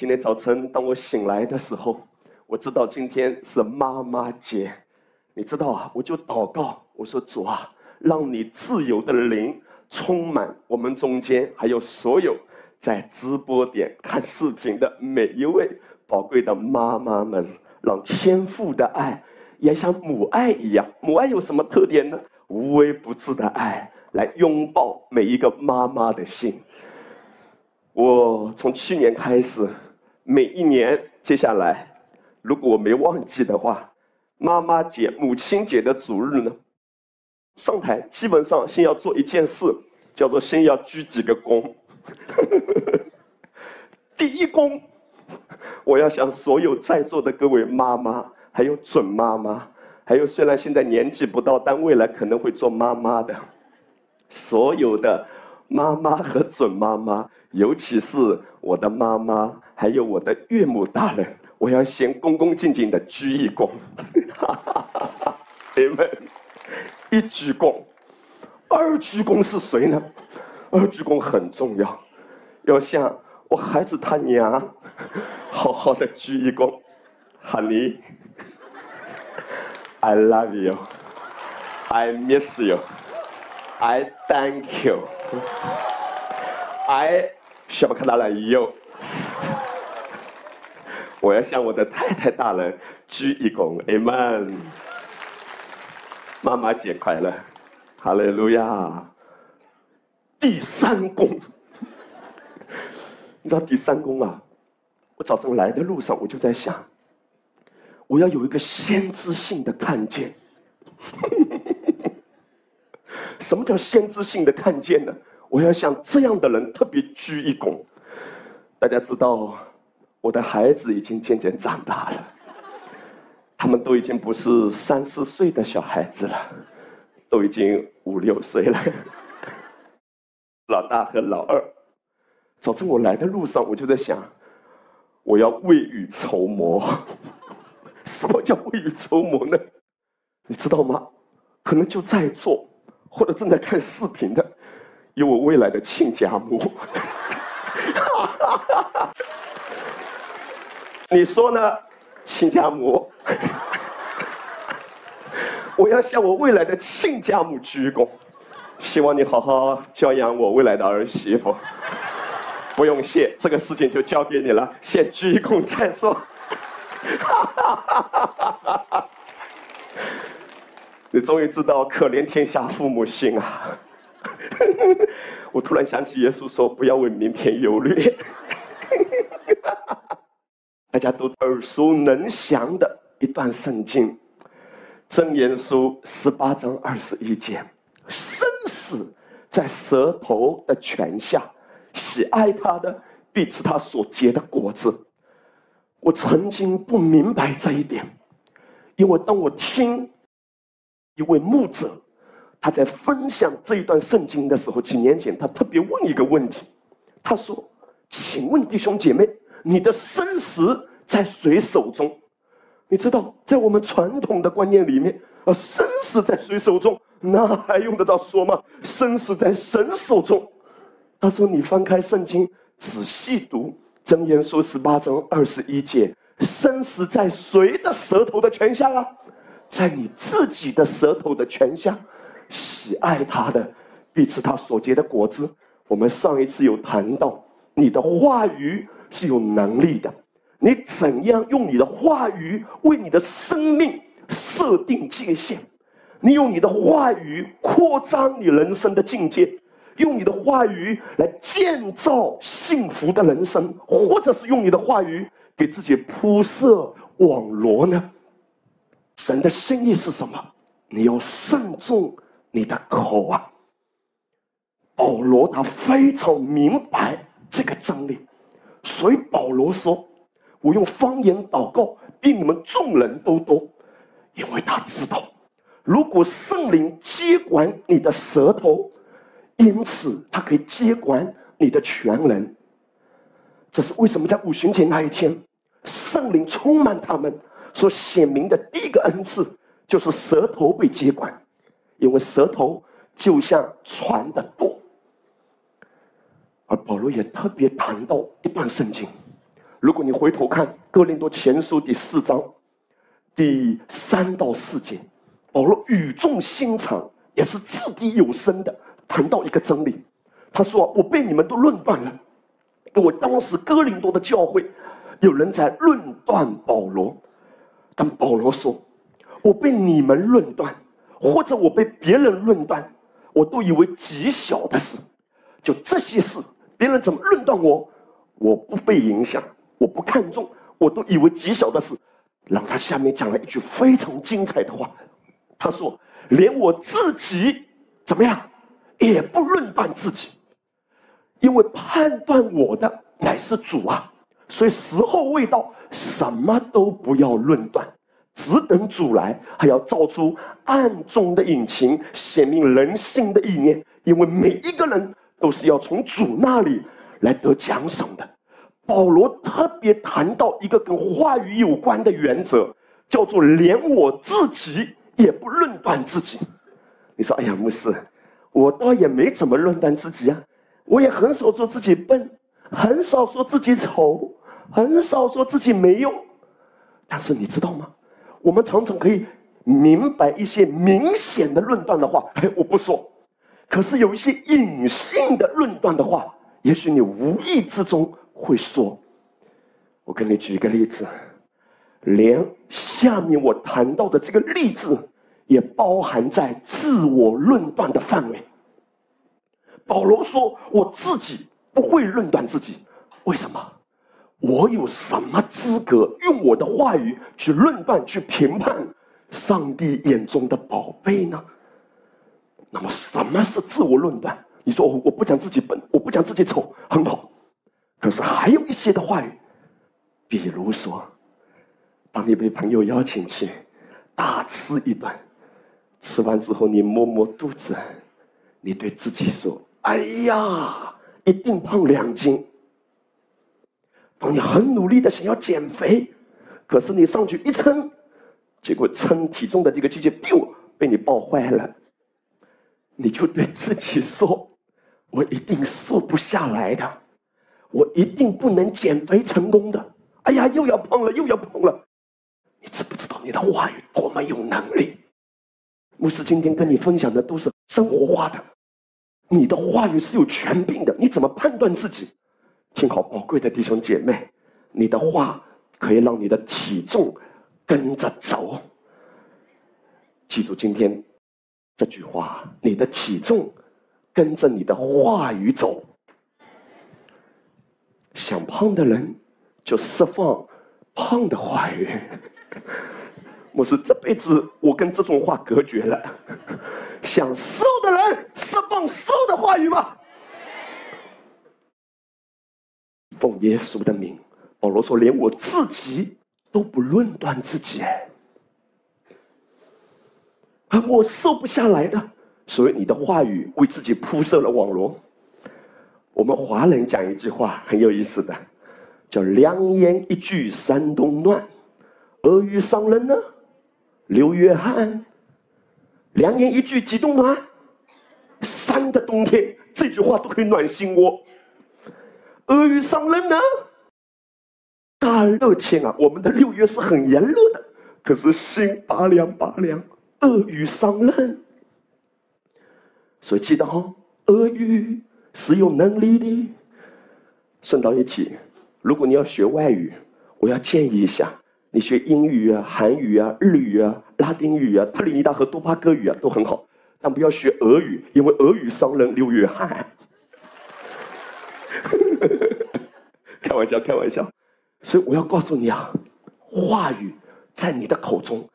今天早晨当我醒来的时候，我知道今天是妈妈节，你知道啊，我就祷告，我说主啊，让你自由的灵充满我们中间，还有所有在直播点看视频的每一位宝贵的妈妈们，让天父的爱也像母爱一样，母爱有什么特点呢？无微不至的爱来拥抱每一个妈妈的心。我从去年开始。每一年，接下来，如果我没忘记的话，妈妈节、母亲节的主日呢，上台基本上先要做一件事，叫做先要鞠几个躬。第一躬，我要向所有在座的各位妈妈，还有准妈妈，还有虽然现在年纪不到，但未来可能会做妈妈的，所有的妈妈和准妈妈，尤其是我的妈妈。还有我的岳母大人，我要先恭恭敬敬的鞠一躬，你们一鞠躬，二鞠躬是谁呢？二鞠躬很重要，要向我孩子他娘 好好的鞠一躬，Honey，I love you，I miss you，I thank you，I 什么看到了 you。我要向我的太太大人鞠一躬，Amen。妈妈节快乐，哈利路亚。第三宫，你知道第三宫啊？我早上来的路上，我就在想，我要有一个先知性的看见。什么叫先知性的看见呢？我要向这样的人特别鞠一躬。大家知道。我的孩子已经渐渐长大了，他们都已经不是三四岁的小孩子了，都已经五六岁了。老大和老二，早晨我来的路上，我就在想，我要未雨绸缪。什么叫未雨绸缪呢？你知道吗？可能就在座或者正在看视频的，有我未来的亲家母。你说呢，亲家母？我要向我未来的亲家母鞠躬，希望你好好教养我未来的儿媳妇。不用谢，这个事情就交给你了，先鞠一躬再说。你终于知道可怜天下父母心啊！我突然想起耶稣说：“不要为明天忧虑。”大家都耳熟能详的一段圣经，《真言书》十八章二十一节：“生死在舌头的泉下，喜爱他的必吃他所结的果子。”我曾经不明白这一点，因为当我听一位牧者他在分享这一段圣经的时候，几年前他特别问一个问题，他说：“请问弟兄姐妹。”你的生死在谁手中？你知道，在我们传统的观念里面，啊，生死在谁手中？那还用得着说吗？生死在神手中。他说：“你翻开圣经，仔细读《箴言书》十八章二十一节，生死在谁的舌头的泉下啊？在你自己的舌头的泉下。喜爱他的，必吃他所结的果子。我们上一次有谈到你的话语。”是有能力的，你怎样用你的话语为你的生命设定界限？你用你的话语扩张你人生的境界，用你的话语来建造幸福的人生，或者是用你的话语给自己铺设网罗呢？神的心意是什么？你要慎重你的口啊！保罗他非常明白这个真理。所以保罗说：“我用方言祷告，比你们众人都多，因为他知道，如果圣灵接管你的舌头，因此他可以接管你的全人。这是为什么？在五旬节那一天，圣灵充满他们所显明的第一个恩赐，就是舌头被接管，因为舌头就像船的舵。”而保罗也特别谈到一段圣经，如果你回头看《哥林多前书》第四章第三到四节，保罗语重心长，也是掷地有声的谈到一个真理。他说：“我被你们都论断了，因为当时哥林多的教会有人在论断保罗，但保罗说：‘我被你们论断，或者我被别人论断，我都以为极小的事。就这些事，别人怎么论断我，我不被影响，我不看重，我都以为极小的事。’然后他下面讲了一句非常精彩的话，他说：‘连我自己怎么样，也不论断自己。’”因为判断我的乃是主啊，所以时候未到，什么都不要论断，只等主来，还要造出暗中的隐情，显明人性的意念。因为每一个人都是要从主那里来得奖赏的。保罗特别谈到一个跟话语有关的原则，叫做连我自己也不论断自己。你说，哎呀，牧师，我倒也没怎么论断自己啊。我也很少说自己笨，很少说自己丑，很少说自己没用。但是你知道吗？我们常常可以明白一些明显的论断的话，哎，我不说。可是有一些隐性的论断的话，也许你无意之中会说。我给你举一个例子，连下面我谈到的这个例子，也包含在自我论断的范围。保罗说：“我自己不会论断自己，为什么？我有什么资格用我的话语去论断、去评判上帝眼中的宝贝呢？那么，什么是自我论断？你说我不讲自己笨，我不讲自己丑，很好。可是还有一些的话语，比如说，当你被朋友邀请去大吃一顿，吃完之后你摸摸肚子，你对自己说。”哎呀，一定胖两斤。当你很努力的想要减肥，可是你上去一称，结果称体重的这个机器，biu 被你爆坏了，你就对自己说：“我一定瘦不下来的，我一定不能减肥成功的。”哎呀，又要胖了，又要胖了。你知不知道你的话语多么有能力？牧师今天跟你分享的都是生活化的。你的话语是有权柄的，你怎么判断自己？听好，宝贵的弟兄姐妹，你的话可以让你的体重跟着走。记住今天这句话：你的体重跟着你的话语走。想胖的人就释放胖的话语。我是这辈子我跟这种话隔绝了。想瘦的人释放瘦的话语吧。奉耶稣的名，保罗说：“连我自己都不论断自己，啊我瘦不下来的。所以你的话语为自己铺设了网络。我们华人讲一句话很有意思的，叫‘良言一句三冬暖，恶语伤人呢，六月寒’。”良言一句几冬暖，三个冬天，这句话都可以暖心窝。恶语伤人呢，大热天啊，我们的六月是很炎热的，可是心拔凉拔凉。恶语伤人，所以记得哈，恶语是有能力的。顺道一提，如果你要学外语，我要建议一下。你学英语啊、韩语啊、日语啊、拉丁语啊、特立尼达和多巴哥语啊，都很好，但不要学俄语，因为俄语伤人流血汗。开玩笑，开玩笑。所以我要告诉你啊，话语在你的口中，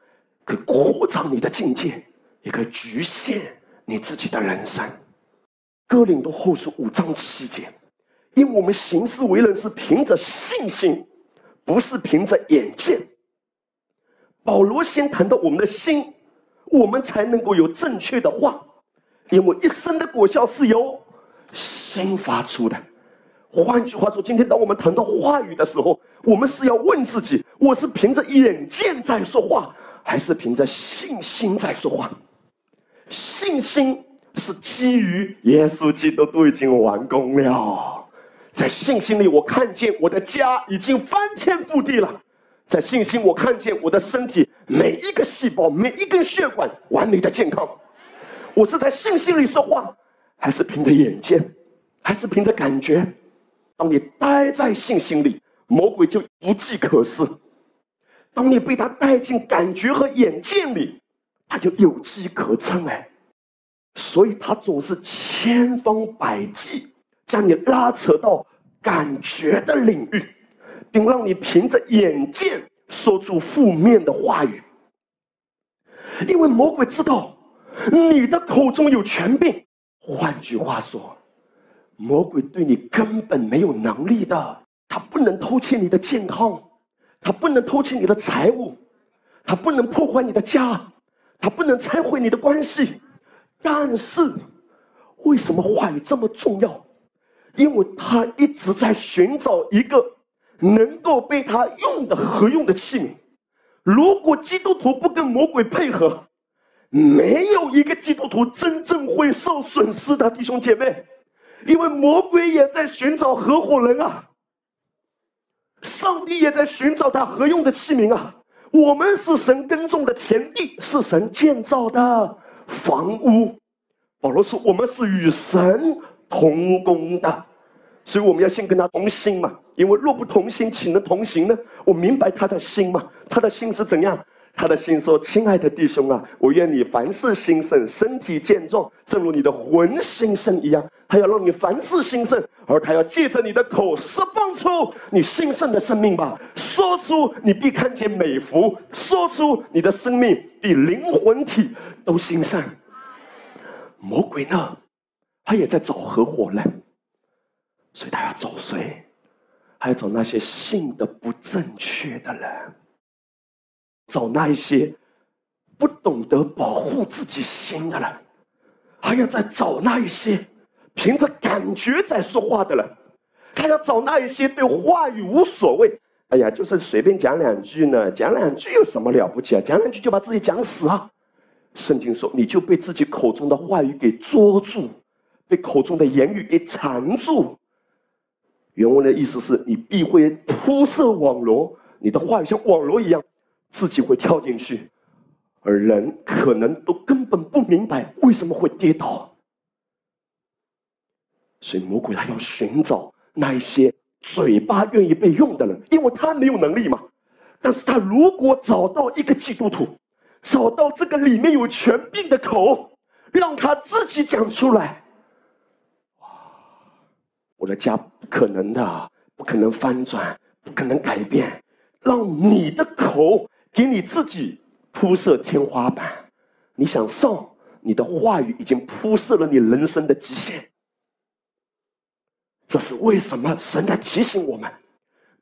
可以扩张你的境界，也可以局限你自己的人生。哥林多后书五章七节，因为我们行事为人是凭着信心。不是凭着眼见，保罗先谈到我们的心，我们才能够有正确的话，因为一生的果效是由心发出的。换句话说，今天当我们谈到话语的时候，我们是要问自己：我是凭着眼见在说话，还是凭着信心在说话？信心是基于耶稣基督都已经完工了。在信心里，我看见我的家已经翻天覆地了；在信心，我看见我的身体每一个细胞、每一根血管完美的健康。我是在信心里说话，还是凭着眼见，还是凭着感觉？当你待在信心里，魔鬼就无计可施；当你被他带进感觉和眼见里，他就有机可乘。哎，所以他总是千方百计将你拉扯到感觉的领域，并让你凭着眼见说出负面的话语，因为魔鬼知道你的口中有权柄。换句话说。魔鬼对你根本没有能力的，他不能偷窃你的健康，他不能偷窃你的财物，他不能破坏你的家，他不能拆毁你的关系。但是，为什么话语这么重要？因为他一直在寻找一个能够被他用的合用的器皿。如果基督徒不跟魔鬼配合，没有一个基督徒真正会受损失的，弟兄姐妹。因为魔鬼也在寻找合伙人啊，上帝也在寻找他何用的器皿啊。我们是神耕种的田地，是神建造的房屋。保罗说，我们是与神同工的，所以我们要先跟他同心嘛。因为若不同心，岂能同行呢？我明白他的心嘛，他的心是怎样。他的心说：“亲爱的弟兄啊，我愿你凡事兴盛，身体健壮，正如你的魂兴盛一样。他要让你凡事兴盛，而他要借着你的口释放出你兴盛的生命吧。说出你必看见美福，说出你的生命比灵魂体都兴盛。魔鬼呢，他也在找合伙人，所以他要找谁？还要找那些信的不正确的人。”找那一些不懂得保护自己心的人，还要再找那一些凭着感觉在说话的人，还要找那一些对话语无所谓。哎呀，就是随便讲两句呢，讲两句有什么了不起啊？讲两句就把自己讲死啊！圣经说，你就被自己口中的话语给捉住，被口中的言语给缠住。原文的意思是你必会铺设网罗，你的话语像网罗一样。自己会跳进去，而人可能都根本不明白为什么会跌倒。所以魔鬼他要寻找那一些嘴巴愿意被用的人，因为他没有能力嘛。但是他如果找到一个基督徒，找到这个里面有权柄的口，让他自己讲出来，哇！我的家不可能的，不可能翻转，不可能改变，让你的口。给你自己铺设天花板，你想上，你的话语已经铺设了你人生的极限。这是为什么？神在提醒我们：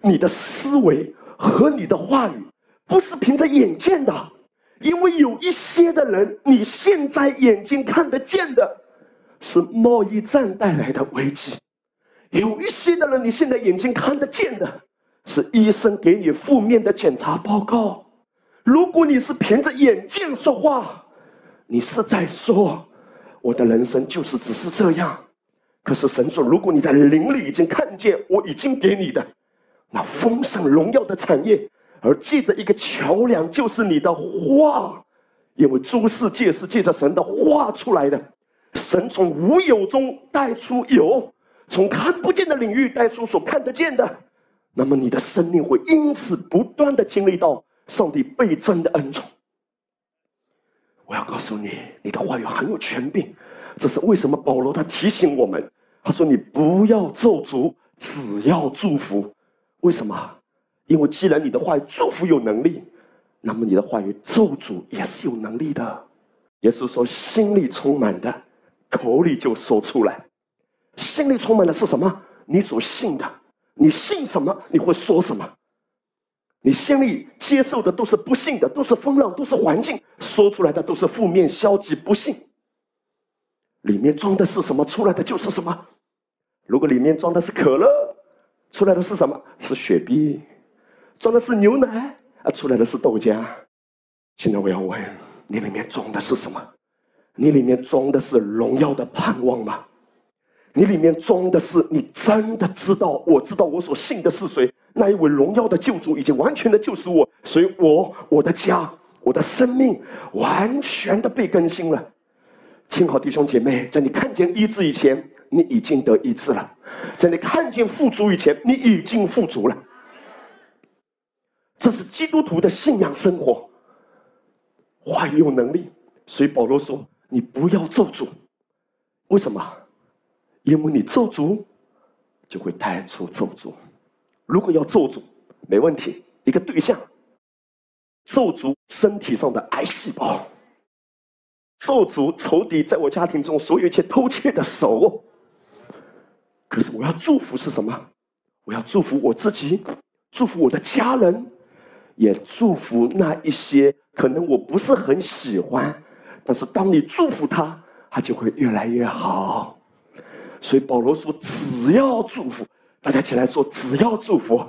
你的思维和你的话语不是凭着眼见的，因为有一些的人，你现在眼睛看得见的，是贸易战带来的危机；有一些的人，你现在眼睛看得见的，是医生给你负面的检查报告。如果你是凭着眼见说话，你是在说我的人生就是只是这样。可是神说，如果你在灵里已经看见我已经给你的那丰盛荣耀的产业，而借着一个桥梁，就是你的话，因为诸世界是借着神的话出来的。神从无有中带出有，从看不见的领域带出所看得见的，那么你的生命会因此不断的经历到。上帝倍增的恩宠，我要告诉你，你的话语很有权柄。这是为什么？保罗他提醒我们，他说：“你不要咒诅，只要祝福。”为什么？因为既然你的话语祝福有能力，那么你的话语咒诅也是有能力的。耶稣说：“心里充满的，口里就说出来。心里充满的是什么？你所信的。你信什么，你会说什么。”你心里接受的都是不幸的，都是风浪，都是环境，说出来的都是负面、消极、不幸。里面装的是什么，出来的就是什么。如果里面装的是可乐，出来的是什么？是雪碧；装的是牛奶，啊，出来的是豆浆。现在我要问你，里面装的是什么？你里面装的是荣耀的盼望吗？你里面装的是你真的知道，我知道我所信的是谁，那一位荣耀的救主已经完全的救赎我，所以我我的家我的生命完全的被更新了。亲好弟兄姐妹，在你看见医治以前，你已经得医治了；在你看见富足以前，你已经富足了。这是基督徒的信仰生活，话语有能力。所以保罗说：“你不要咒诅，为什么？”因为你咒诅，就会带出咒诅。如果要咒诅，没问题，一个对象，咒诅身体上的癌细胞，咒诅仇敌在我家庭中所有一切偷窃的手。可是我要祝福是什么？我要祝福我自己，祝福我的家人，也祝福那一些可能我不是很喜欢，但是当你祝福他，他就会越来越好。所以保罗说：“只要祝福，大家起来说，只要祝福。”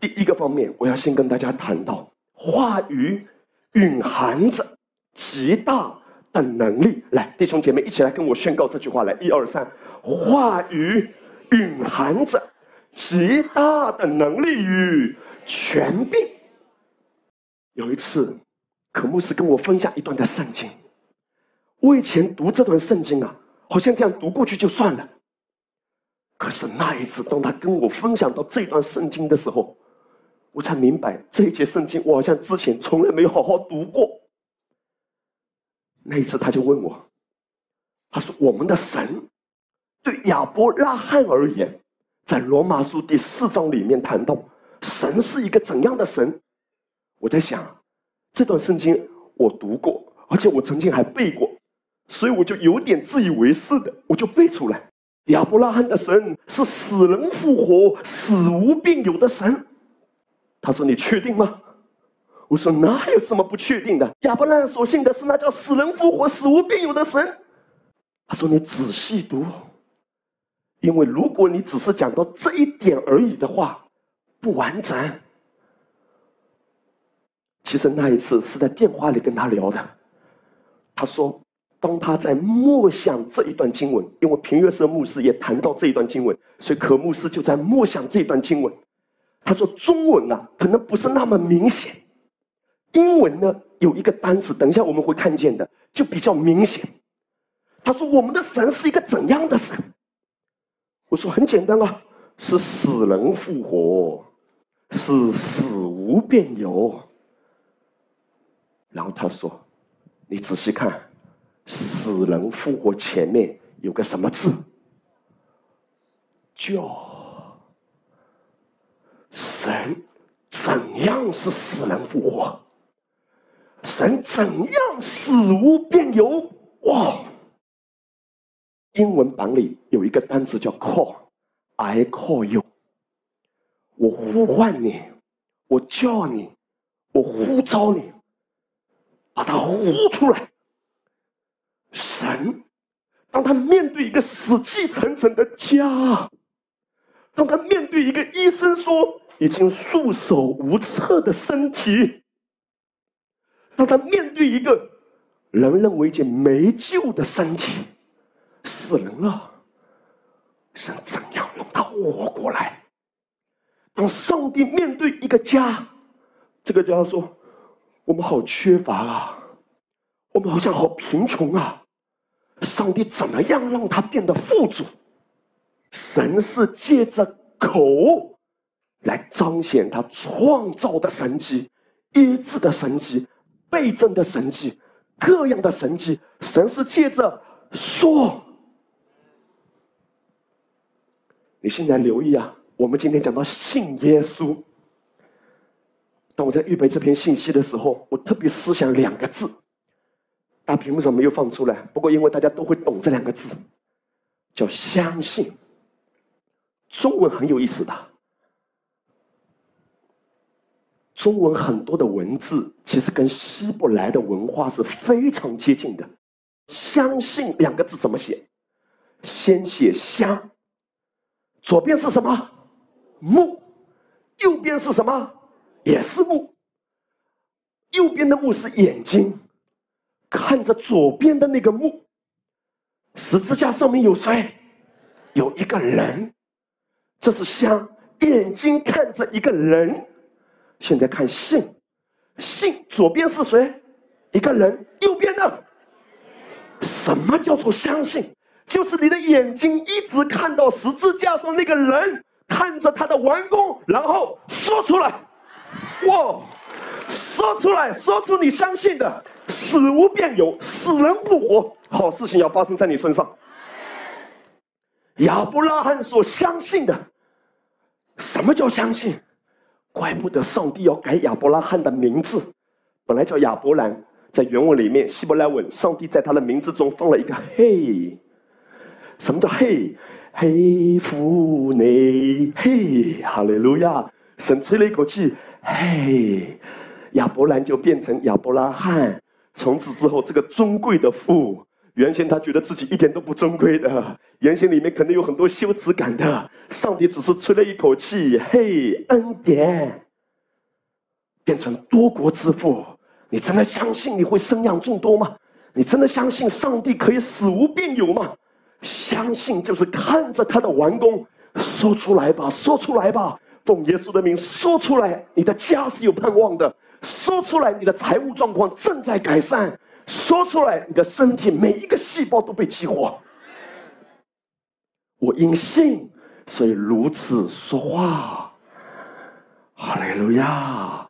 第一个方面，我要先跟大家谈到话语蕴含着极大的能力。来，弟兄姐妹，一起来跟我宣告这句话：来，一二三，话语蕴含着极大的能力与权柄。有一次，可牧师跟我分享一段的圣经，我以前读这段圣经啊。好像这样读过去就算了。可是那一次，当他跟我分享到这段圣经的时候，我才明白这一节圣经我好像之前从来没有好好读过。那一次他就问我，他说：“我们的神对亚伯拉罕而言，在罗马书第四章里面谈到神是一个怎样的神？”我在想，这段圣经我读过，而且我曾经还背过。所以我就有点自以为是的，我就背出来：亚伯拉罕的神是死人复活、死无病有的神。他说：“你确定吗？”我说：“哪有什么不确定的？亚伯拉罕所信的是那叫死人复活、死无病有的神。”他说：“你仔细读，因为如果你只是讲到这一点而已的话，不完整。”其实那一次是在电话里跟他聊的，他说。当他在默想这一段经文，因为平约瑟牧师也谈到这一段经文，所以可牧师就在默想这一段经文。他说：“中文啊，可能不是那么明显；英文呢，有一个单词，等一下我们会看见的，就比较明显。”他说：“我们的神是一个怎样的神？”我说：“很简单啊，是死人复活，是死无变有。”然后他说：“你仔细看。”死人复活前面有个什么字？叫神怎样是死人复活？神怎样死无变有？哇！英文版里有一个单词叫 “call”，I call you，我呼唤你，我叫你，我呼召你，把它呼出来。神，当他面对一个死气沉沉的家，当他面对一个医生说已经束手无策的身体，当他面对一个人认为已经没救的身体，死人了，神怎样让他活过来？当上帝面对一个家，这个家说：“我们好缺乏啊。”我们好像好贫穷啊！上帝怎么样让他变得富足？神是借着口来彰显他创造的神迹、医治的神迹、倍增的神迹、各样的神迹。神是借着说。你现在留意啊！我们今天讲到信耶稣。当我在预备这篇信息的时候，我特别思想两个字。大屏幕上没有放出来，不过因为大家都会懂这两个字，叫相信。中文很有意思的，中文很多的文字其实跟希伯来的文化是非常接近的。相信两个字怎么写？先写相，左边是什么？木，右边是什么？也是木。右边的木是眼睛。看着左边的那个木，十字架上面有谁？有一个人，这是香，眼睛看着一个人。现在看信，信左边是谁？一个人，右边呢？什么叫做相信？就是你的眼睛一直看到十字架上那个人，看着他的完工，然后说出来，哇，说出来，说出你相信的，死无变有，死人复活，好事情要发生在你身上。亚伯拉罕所相信的，什么叫相信？怪不得上帝要改亚伯拉罕的名字，本来叫亚伯兰，在原文里面希伯来文，上帝在他的名字中放了一个嘿，什么叫嘿？嘿，福内嘿，哈利路亚！神吹了一口气，嘿，亚伯兰就变成亚伯拉罕。从此之后，这个尊贵的父。原先他觉得自己一点都不尊贵的，原先里面可能有很多羞耻感的。上帝只是吹了一口气，嘿，恩典，变成多国之父。你真的相信你会生养众多吗？你真的相信上帝可以死无变有吗？相信就是看着他的完工，说出来吧，说出来吧，奉耶稣的名说出来，你的家是有盼望的，说出来，你的财务状况正在改善。说出来，你的身体每一个细胞都被激活。我因信，所以如此说话。哈利路亚！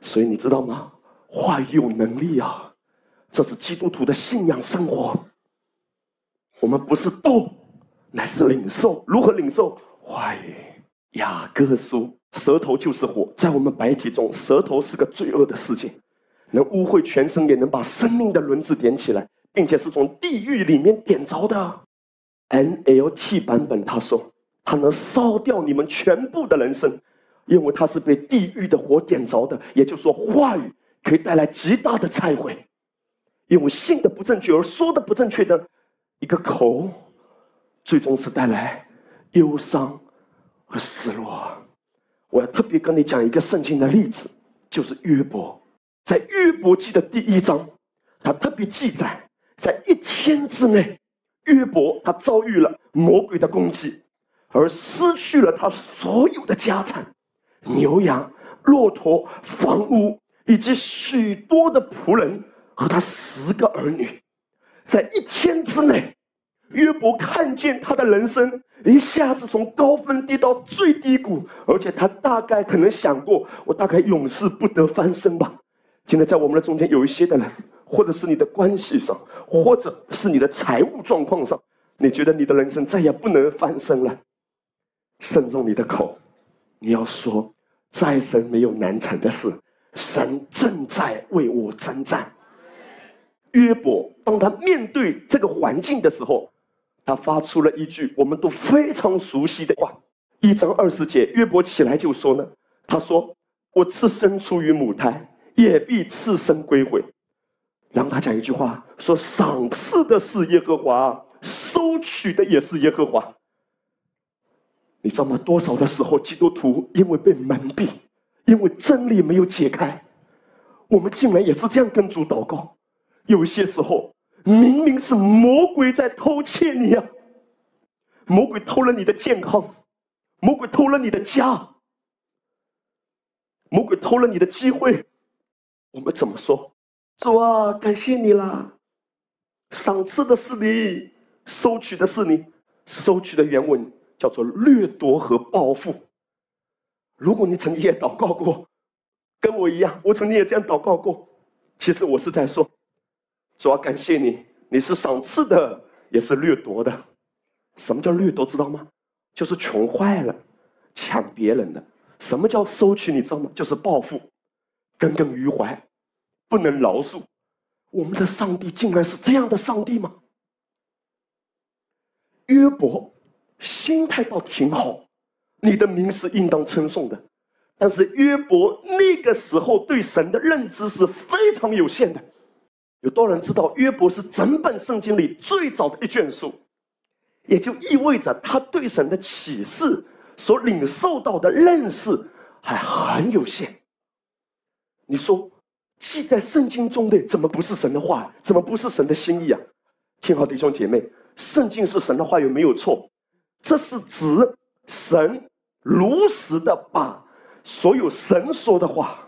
所以你知道吗？话语有能力啊！这是基督徒的信仰生活。我们不是斗，乃是领受。如何领受话语？雅各书，舌头就是火，在我们白体中，舌头是个罪恶的事情。能污秽全身，也能把生命的轮子点起来，并且是从地狱里面点着的。NLT 版本他说，他能烧掉你们全部的人生，因为他是被地狱的火点着的。也就是说，话语可以带来极大的忏悔，因为信的不正确而说的不正确的一个口，最终是带来忧伤和失落。我要特别跟你讲一个圣经的例子，就是约伯。在约伯记的第一章，他特别记载，在一天之内，约伯他遭遇了魔鬼的攻击，而失去了他所有的家产，牛羊、骆驼、房屋，以及许多的仆人和他十个儿女。在一天之内，约伯看见他的人生一下子从高峰跌到最低谷，而且他大概可能想过：我大概永世不得翻身吧。今天在我们的中间有一些的人，或者是你的关系上，或者是你的财务状况上，你觉得你的人生再也不能翻身了。慎重你的口，你要说：再神没有难成的事，神正在为我征战。约伯当他面对这个环境的时候，他发出了一句我们都非常熟悉的话：一章二十节，约伯起来就说呢，他说：“我自生出于母胎。”也必自身归回。然后他讲一句话，说：“赏赐的是耶和华，收取的也是耶和华。”你知道吗？多少的时候，基督徒因为被蒙蔽，因为真理没有解开，我们竟然也是这样跟主祷告。有些时候，明明是魔鬼在偷窃你呀，魔鬼偷了你的健康，魔鬼偷了你的家，魔鬼偷了你的机会。我们怎么说？主啊，感谢你啦！赏赐的是你，收取的是你。收取的原文叫做掠夺和报复。如果你曾经也祷告过，跟我一样，我曾经也这样祷告过。其实我是在说，主要，感谢你，你是赏赐的，也是掠夺的。什么叫掠夺？知道吗？就是穷坏了，抢别人的。什么叫收取？你知道吗？就是报复。耿耿于怀，不能饶恕。我们的上帝竟然是这样的上帝吗？约伯心态倒挺好，你的名是应当称颂的。但是约伯那个时候对神的认知是非常有限的。有多少人知道约伯是整本圣经里最早的一卷书？也就意味着他对神的启示所领受到的认识还很有限。你说，记在圣经中的怎么不是神的话？怎么不是神的心意啊？听好，弟兄姐妹，圣经是神的话有没有错，这是指神如实的把所有神说的话、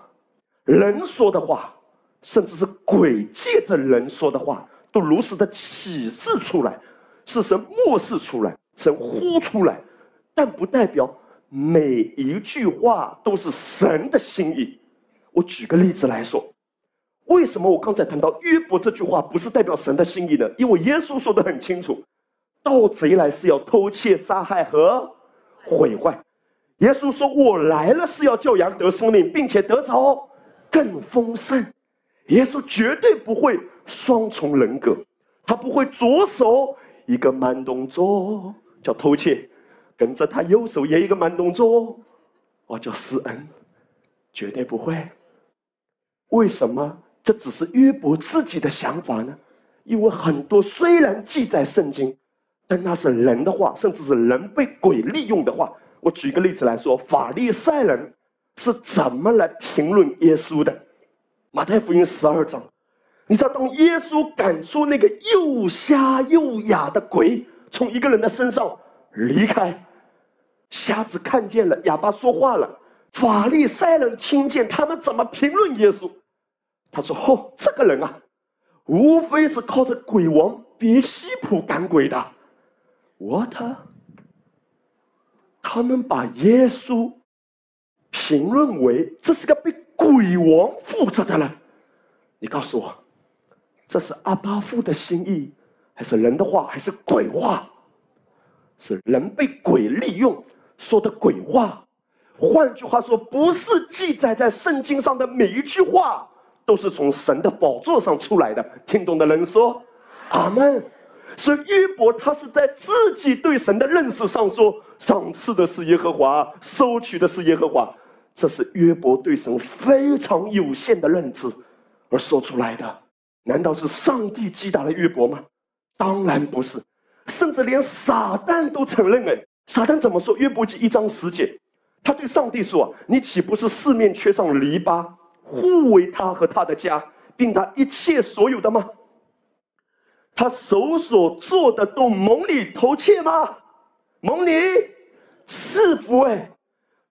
人说的话，甚至是鬼借着人说的话，都如实的启示出来，是神漠视出来，神呼出来，但不代表每一句话都是神的心意。我举个例子来说。为什么我刚才谈到约伯这句话不是代表神的心意呢？因为耶稣说的很清楚，盗贼来是要偷窃、杀害和毁坏。耶稣说：“我来了是要叫羊得生命，并且得着更丰盛。”耶稣绝对不会双重人格，他不会左手一个慢动作叫偷窃，跟着他右手也一个慢动作，哦叫施恩，绝对不会。为什么？这只是约伯自己的想法呢，因为很多虽然记载圣经，但那是人的话，甚至是人被鬼利用的话。我举个例子来说，法利赛人是怎么来评论耶稣的？马太福音十二章，你知道，当耶稣赶出那个又瞎又哑的鬼从一个人的身上离开，瞎子看见了，哑巴说话了，法利赛人听见，他们怎么评论耶稣？他说：“哦，这个人啊，无非是靠着鬼王别西卜赶鬼的。”What？，他们把耶稣评论为这是个被鬼王负责的人。你告诉我，这是阿巴夫的心意，还是人的话，还是鬼话？是人被鬼利用说的鬼话。换句话说，不是记载在圣经上的每一句话。”都是从神的宝座上出来的，听懂的人说：“阿门。”所以约伯他是在自己对神的认识上说：“赏赐的是耶和华，收取的是耶和华。”这是约伯对神非常有限的认知而说出来的。难道是上帝击打了约伯吗？当然不是，甚至连撒旦都承认。哎，撒旦怎么说？约伯记一章十节，他对上帝说：“你岂不是四面缺上篱笆？”护卫他和他的家，并他一切所有的吗？他手所做的都蒙你偷窃吗？蒙你赐福哎，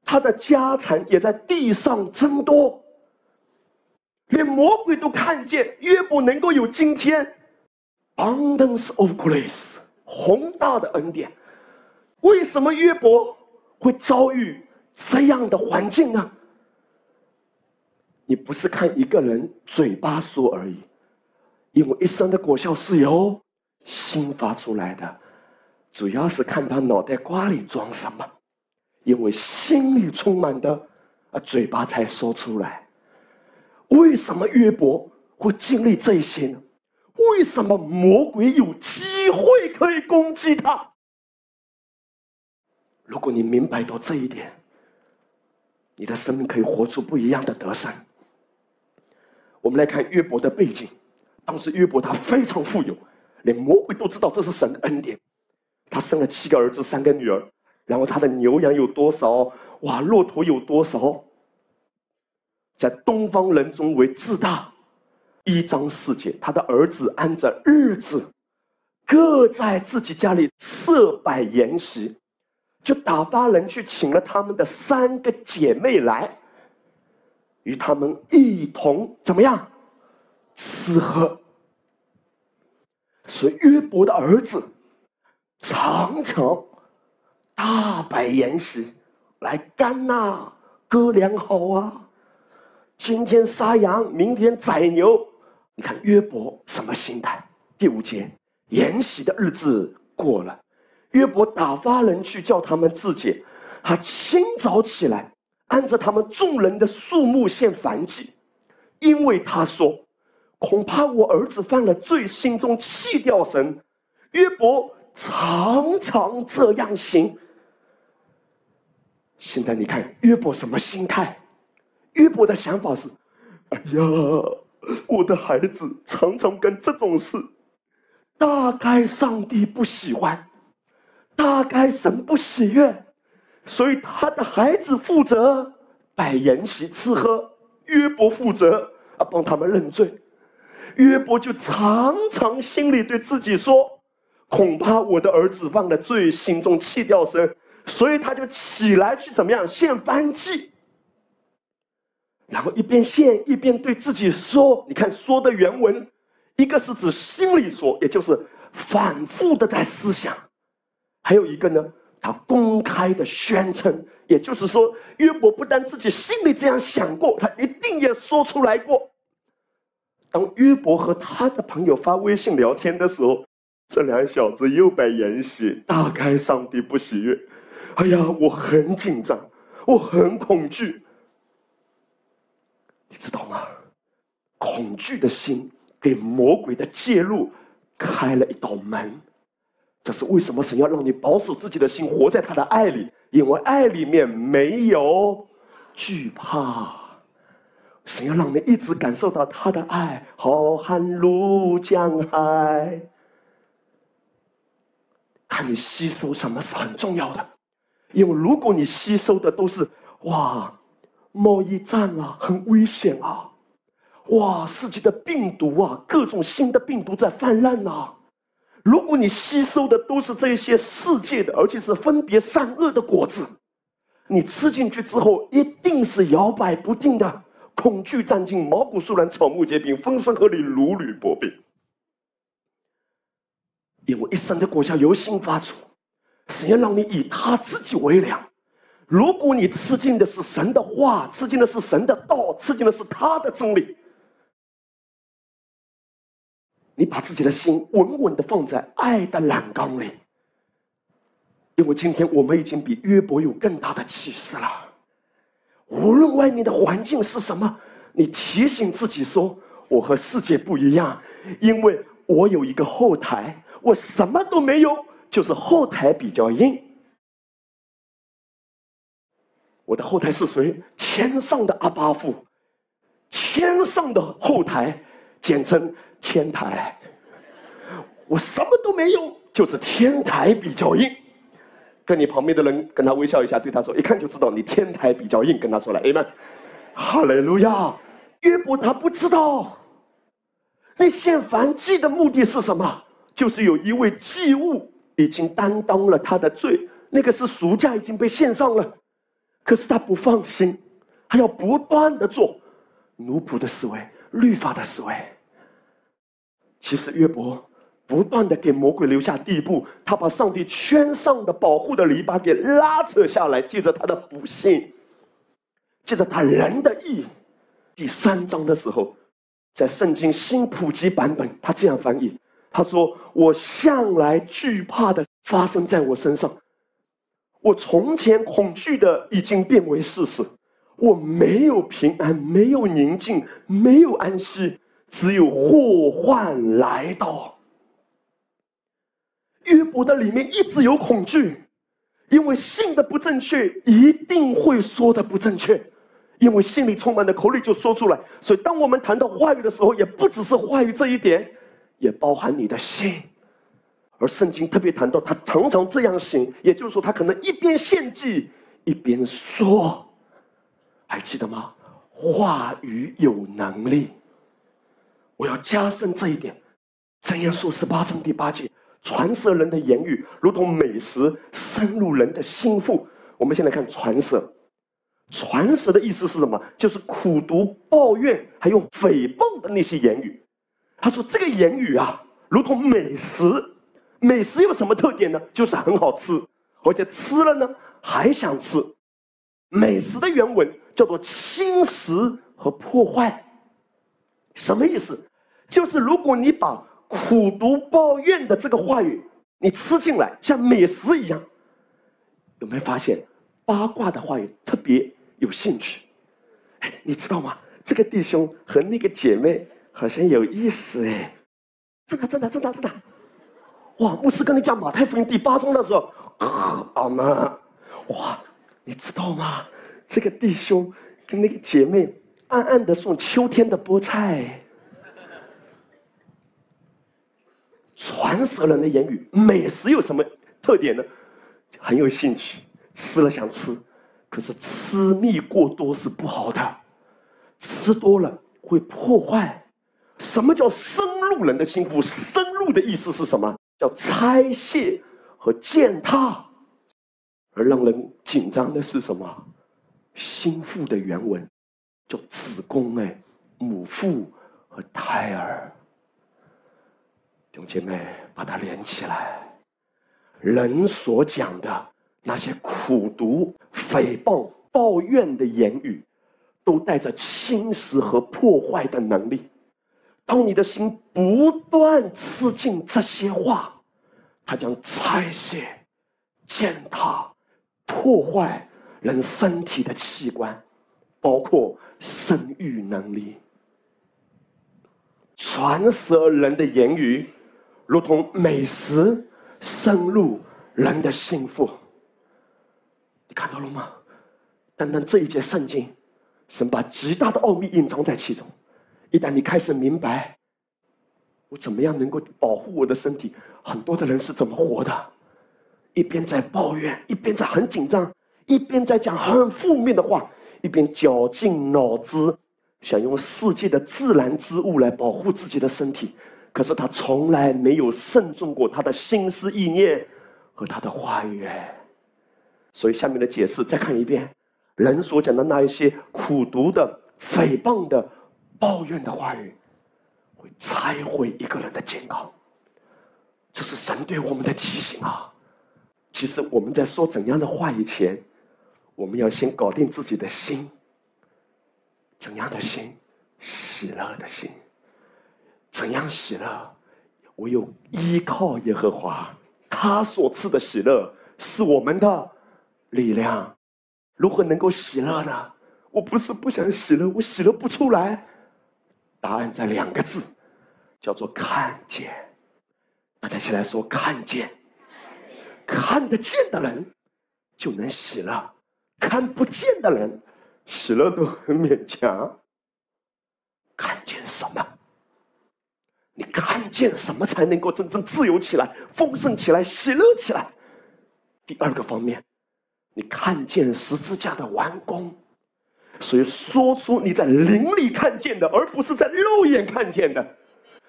他的家产也在地上增多，连魔鬼都看见约伯能够有今天，abundance of grace，宏大的恩典。为什么约伯会遭遇这样的环境呢？你不是看一个人嘴巴说而已，因为一生的果效是由心发出来的，主要是看他脑袋瓜里装什么，因为心里充满的，啊，嘴巴才说出来。为什么约伯会经历这些呢？为什么魔鬼有机会可以攻击他？如果你明白到这一点，你的生命可以活出不一样的德善。我们来看约伯的背景，当时约伯他非常富有，连魔鬼都知道这是神的恩典。他生了七个儿子，三个女儿，然后他的牛羊有多少？哇，骆驼有多少？在东方人中为自大。一章四节，他的儿子按着日子，各在自己家里设摆筵席，就打发人去请了他们的三个姐妹来。与他们一同怎么样吃喝？所以约伯的儿子常常大摆筵席来干呐，哥俩好啊！今天杀羊，明天宰牛。你看约伯什么心态？第五节，筵席的日子过了，约伯打发人去叫他们自解，他清早起来。按着他们众人的数目献燔祭，因为他说：“恐怕我儿子犯了罪，心中弃掉神。”约伯常常这样行。现在你看约伯什么心态？约伯的想法是：“哎呀，我的孩子常常跟这种事，大概上帝不喜欢，大概神不喜悦。”所以他的孩子负责摆筵席吃喝，约伯负责啊帮他们认罪。约伯就常常心里对自己说：“恐怕我的儿子犯了罪，心中气掉身，所以他就起来去怎么样献燔祭。然后一边献一边对自己说：“你看说的原文，一个是指心里说，也就是反复的在思想；还有一个呢，他公开的宣称，也就是说，约伯不但自己心里这样想过，他一定也说出来过。当约伯和他的朋友发微信聊天的时候，这两小子又摆演戏，大概上帝不喜悦。哎呀，我很紧张，我很恐惧。”你知道吗？恐惧的心给魔鬼的介入开了一道门。这是为什么？神要让你保守自己的心，活在他的爱里，因为爱里面没有惧怕。神要让你一直感受到他的爱，浩瀚如江海。看你吸收什么是很重要的，因为如果你吸收的都是哇。贸易战啊，很危险啊！哇，世界的病毒啊，各种新的病毒在泛滥呐。如果你吸收的都是这些世界的，而且是分别善恶的果子，你吃进去之后一定是摇摆不定的，恐惧占尽，毛骨悚然，草木皆兵，风声鹤唳，如履薄冰。因为一生的果效由心发出，神要让你以他自己为粮。如果你吃进的是神的话，吃进的是神的道，吃进的是他的真理，你把自己的心稳稳的放在爱的栏杆里，因为今天我们已经比约伯有更大的启示了。无论外面的环境是什么，你提醒自己说：“我和世界不一样，因为我有一个后台，我什么都没有，就是后台比较硬。”我的后台是谁？天上的阿巴父，天上的后台，简称天台。我什么都没有，就是天台比较硬。跟你旁边的人跟他微笑一下，对他说：“一看就知道你天台比较硬。”跟他说了，Amen。哈利路亚。约伯他不知道，那献燔祭的目的是什么？就是有一位祭物已经担当了他的罪，那个是赎价已经被献上了。可是他不放心，他要不断的做奴仆的思维、律法的思维。其实约伯不断的给魔鬼留下地步，他把上帝圈上的保护的篱笆给拉扯下来，借着他的不幸，借着他人的意。第三章的时候，在圣经新普及版本，他这样翻译：他说：“我向来惧怕的发生在我身上。”我从前恐惧的已经变为事实，我没有平安，没有宁静，没有安息，只有祸患来到。约伯的里面一直有恐惧，因为信的不正确，一定会说的不正确，因为心里充满的口里就说出来。所以，当我们谈到话语的时候，也不只是话语这一点，也包含你的心。而圣经特别谈到，他常常这样行，也就是说，他可能一边献祭一边说，还记得吗？话语有能力。我要加深这一点。箴言书十八章第八节，传舌人的言语如同美食，深入人的心腹。我们先来看传舌。传舌的意思是什么？就是苦读、抱怨还有诽谤的那些言语。他说这个言语啊，如同美食。美食有什么特点呢？就是很好吃，而且吃了呢还想吃。美食的原文叫做侵蚀和破坏，什么意思？就是如果你把苦读抱怨的这个话语你吃进来，像美食一样，有没有发现八卦的话语特别有兴趣？哎，你知道吗？这个弟兄和那个姐妹好像有意思哎，真的真的真的真的。哇！牧师跟你讲马太福音第八章的时候，阿门。哇，你知道吗？这个弟兄跟那个姐妹暗暗的送秋天的菠菜。传舌人的言语，美食有什么特点呢？很有兴趣，吃了想吃，可是吃蜜过多是不好的，吃多了会破坏。什么叫深入人的心腹？深入的意思是什么？叫拆卸和践踏。而让人紧张的是什么？心腹的原文叫子宫哎，母腹和胎儿。弟兄姐妹，把它连起来。人所讲的那些苦毒、诽谤、抱怨的言语，都带着侵蚀和破坏的能力。当你的心不断吃进这些话，它将拆卸、践踏。破坏人身体的器官，包括生育能力。传舌人的言语，如同美食，深入人的心腹。你看到了吗？单单这一节圣经，神把极大的奥秘隐藏在其中。一旦你开始明白，我怎么样能够保护我的身体，很多的人是怎么活的。一边在抱怨，一边在很紧张，一边在讲很负面的话，一边绞尽脑汁想用世界的自然之物来保护自己的身体，可是他从来没有慎重过他的心思意念和他的话语。所以下面的解释再看一遍，人所讲的那一些苦毒的、诽谤的、抱怨的话语，会拆毁一个人的健康。这是神对我们的提醒啊！其实我们在说怎样的话以前，我们要先搞定自己的心。怎样的心？喜乐的心。怎样喜乐？唯有依靠耶和华，他所赐的喜乐是我们的力量。如何能够喜乐呢？我不是不想喜乐，我喜乐不出来。答案在两个字，叫做看见。大家一起来说看见。看得见的人就能喜乐，看不见的人喜乐都很勉强。看见什么？你看见什么才能够真正自由起来、丰盛起来、喜乐起来？第二个方面，你看见十字架的完工，所以说出你在灵里看见的，而不是在肉眼看见的。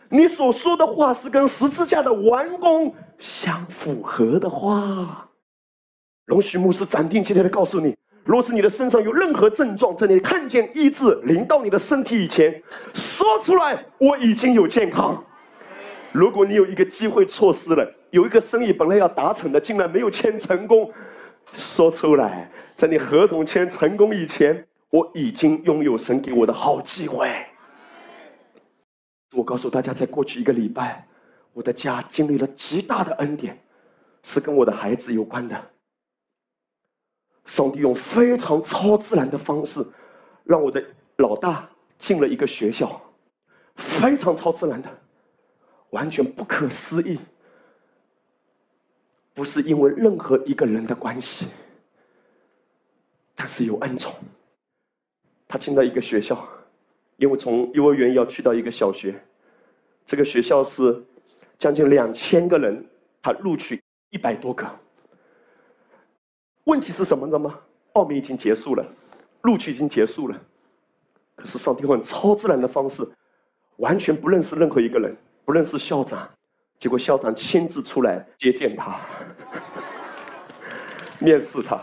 你所说的话是跟十字架的完工相符合的话。龙许牧师斩钉截铁的告诉你：，若是你的身上有任何症状，在你看见医治临到你的身体以前，说出来，我已经有健康。如果你有一个机会错失了，有一个生意本来要达成的，竟然没有签成功，说出来，在你合同签成功以前，我已经拥有神给我的好机会。我告诉大家，在过去一个礼拜，我的家经历了极大的恩典，是跟我的孩子有关的。上帝用非常超自然的方式，让我的老大进了一个学校，非常超自然的，完全不可思议。不是因为任何一个人的关系，但是有恩宠。他进到一个学校。因为从幼儿园要去到一个小学，这个学校是将近两千个人，他录取一百多个。问题是什么？知道吗？报名已经结束了，录取已经结束了，可是上帝用超自然的方式，完全不认识任何一个人，不认识校长，结果校长亲自出来接见他，面试他，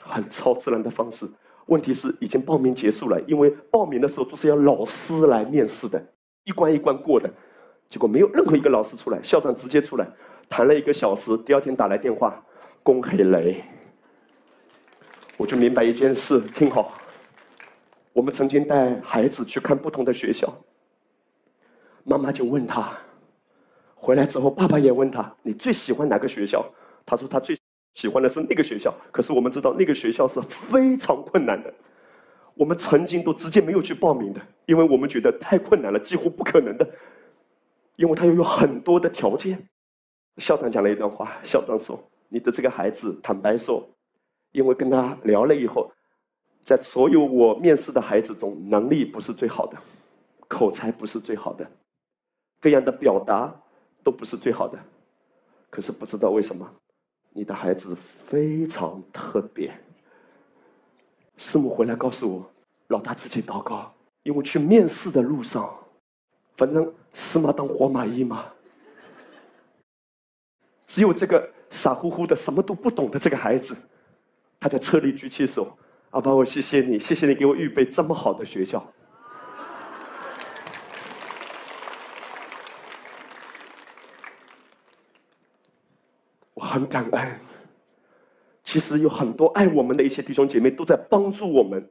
很超自然的方式。问题是已经报名结束了，因为报名的时候都是要老师来面试的，一关一关过的，结果没有任何一个老师出来，校长直接出来谈了一个小时，第二天打来电话，恭喜雷，我就明白一件事，听好，我们曾经带孩子去看不同的学校，妈妈就问他，回来之后爸爸也问他，你最喜欢哪个学校？他说他最。喜欢的是那个学校，可是我们知道那个学校是非常困难的。我们曾经都直接没有去报名的，因为我们觉得太困难了，几乎不可能的。因为他又有很多的条件。校长讲了一段话，校长说：“你的这个孩子，坦白说，因为跟他聊了以后，在所有我面试的孩子中，能力不是最好的，口才不是最好的，各样的表达都不是最好的。可是不知道为什么。”你的孩子非常特别。师母回来告诉我，老大自己祷告，因为去面试的路上，反正死马当活马医嘛，只有这个傻乎乎的、什么都不懂的这个孩子，他在车里举起手：“阿爸，我谢谢你，谢谢你给我预备这么好的学校。”很感恩。其实有很多爱我们的一些弟兄姐妹都在帮助我们，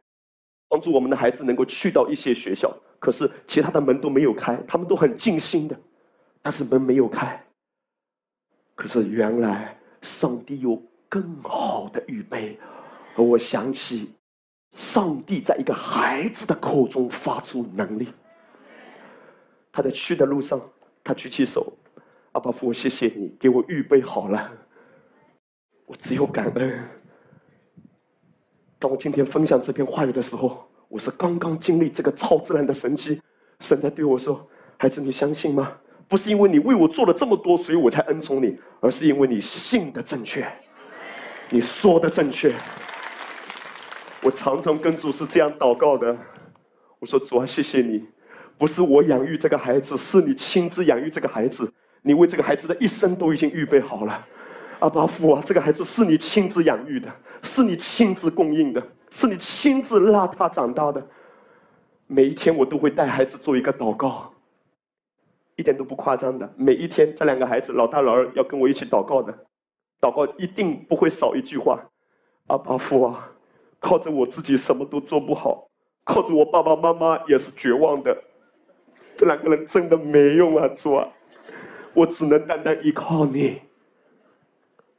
帮助我们的孩子能够去到一些学校。可是其他的门都没有开，他们都很尽心的，但是门没有开。可是原来上帝有更好的预备，而我想起，上帝在一个孩子的口中发出能力。他在去的路上，他举起手，阿爸父，谢谢你给我预备好了。我只有感恩。当我今天分享这篇话语的时候，我是刚刚经历这个超自然的神迹。神在对我说：“孩子，你相信吗？不是因为你为我做了这么多，所以我才恩宠你，而是因为你信的正确，你说的正确。”我常常跟主是这样祷告的。我说：“主啊，谢谢你，不是我养育这个孩子，是你亲自养育这个孩子，你为这个孩子的一生都已经预备好了。”阿巴父啊，这个孩子是你亲自养育的，是你亲自供应的，是你亲自拉他长大的。每一天我都会带孩子做一个祷告，一点都不夸张的。每一天这两个孩子，老大老二要跟我一起祷告的，祷告一定不会少一句话。阿巴父啊，靠着我自己什么都做不好，靠着我爸爸妈妈也是绝望的，这两个人真的没用啊，主啊，我只能单单依靠你。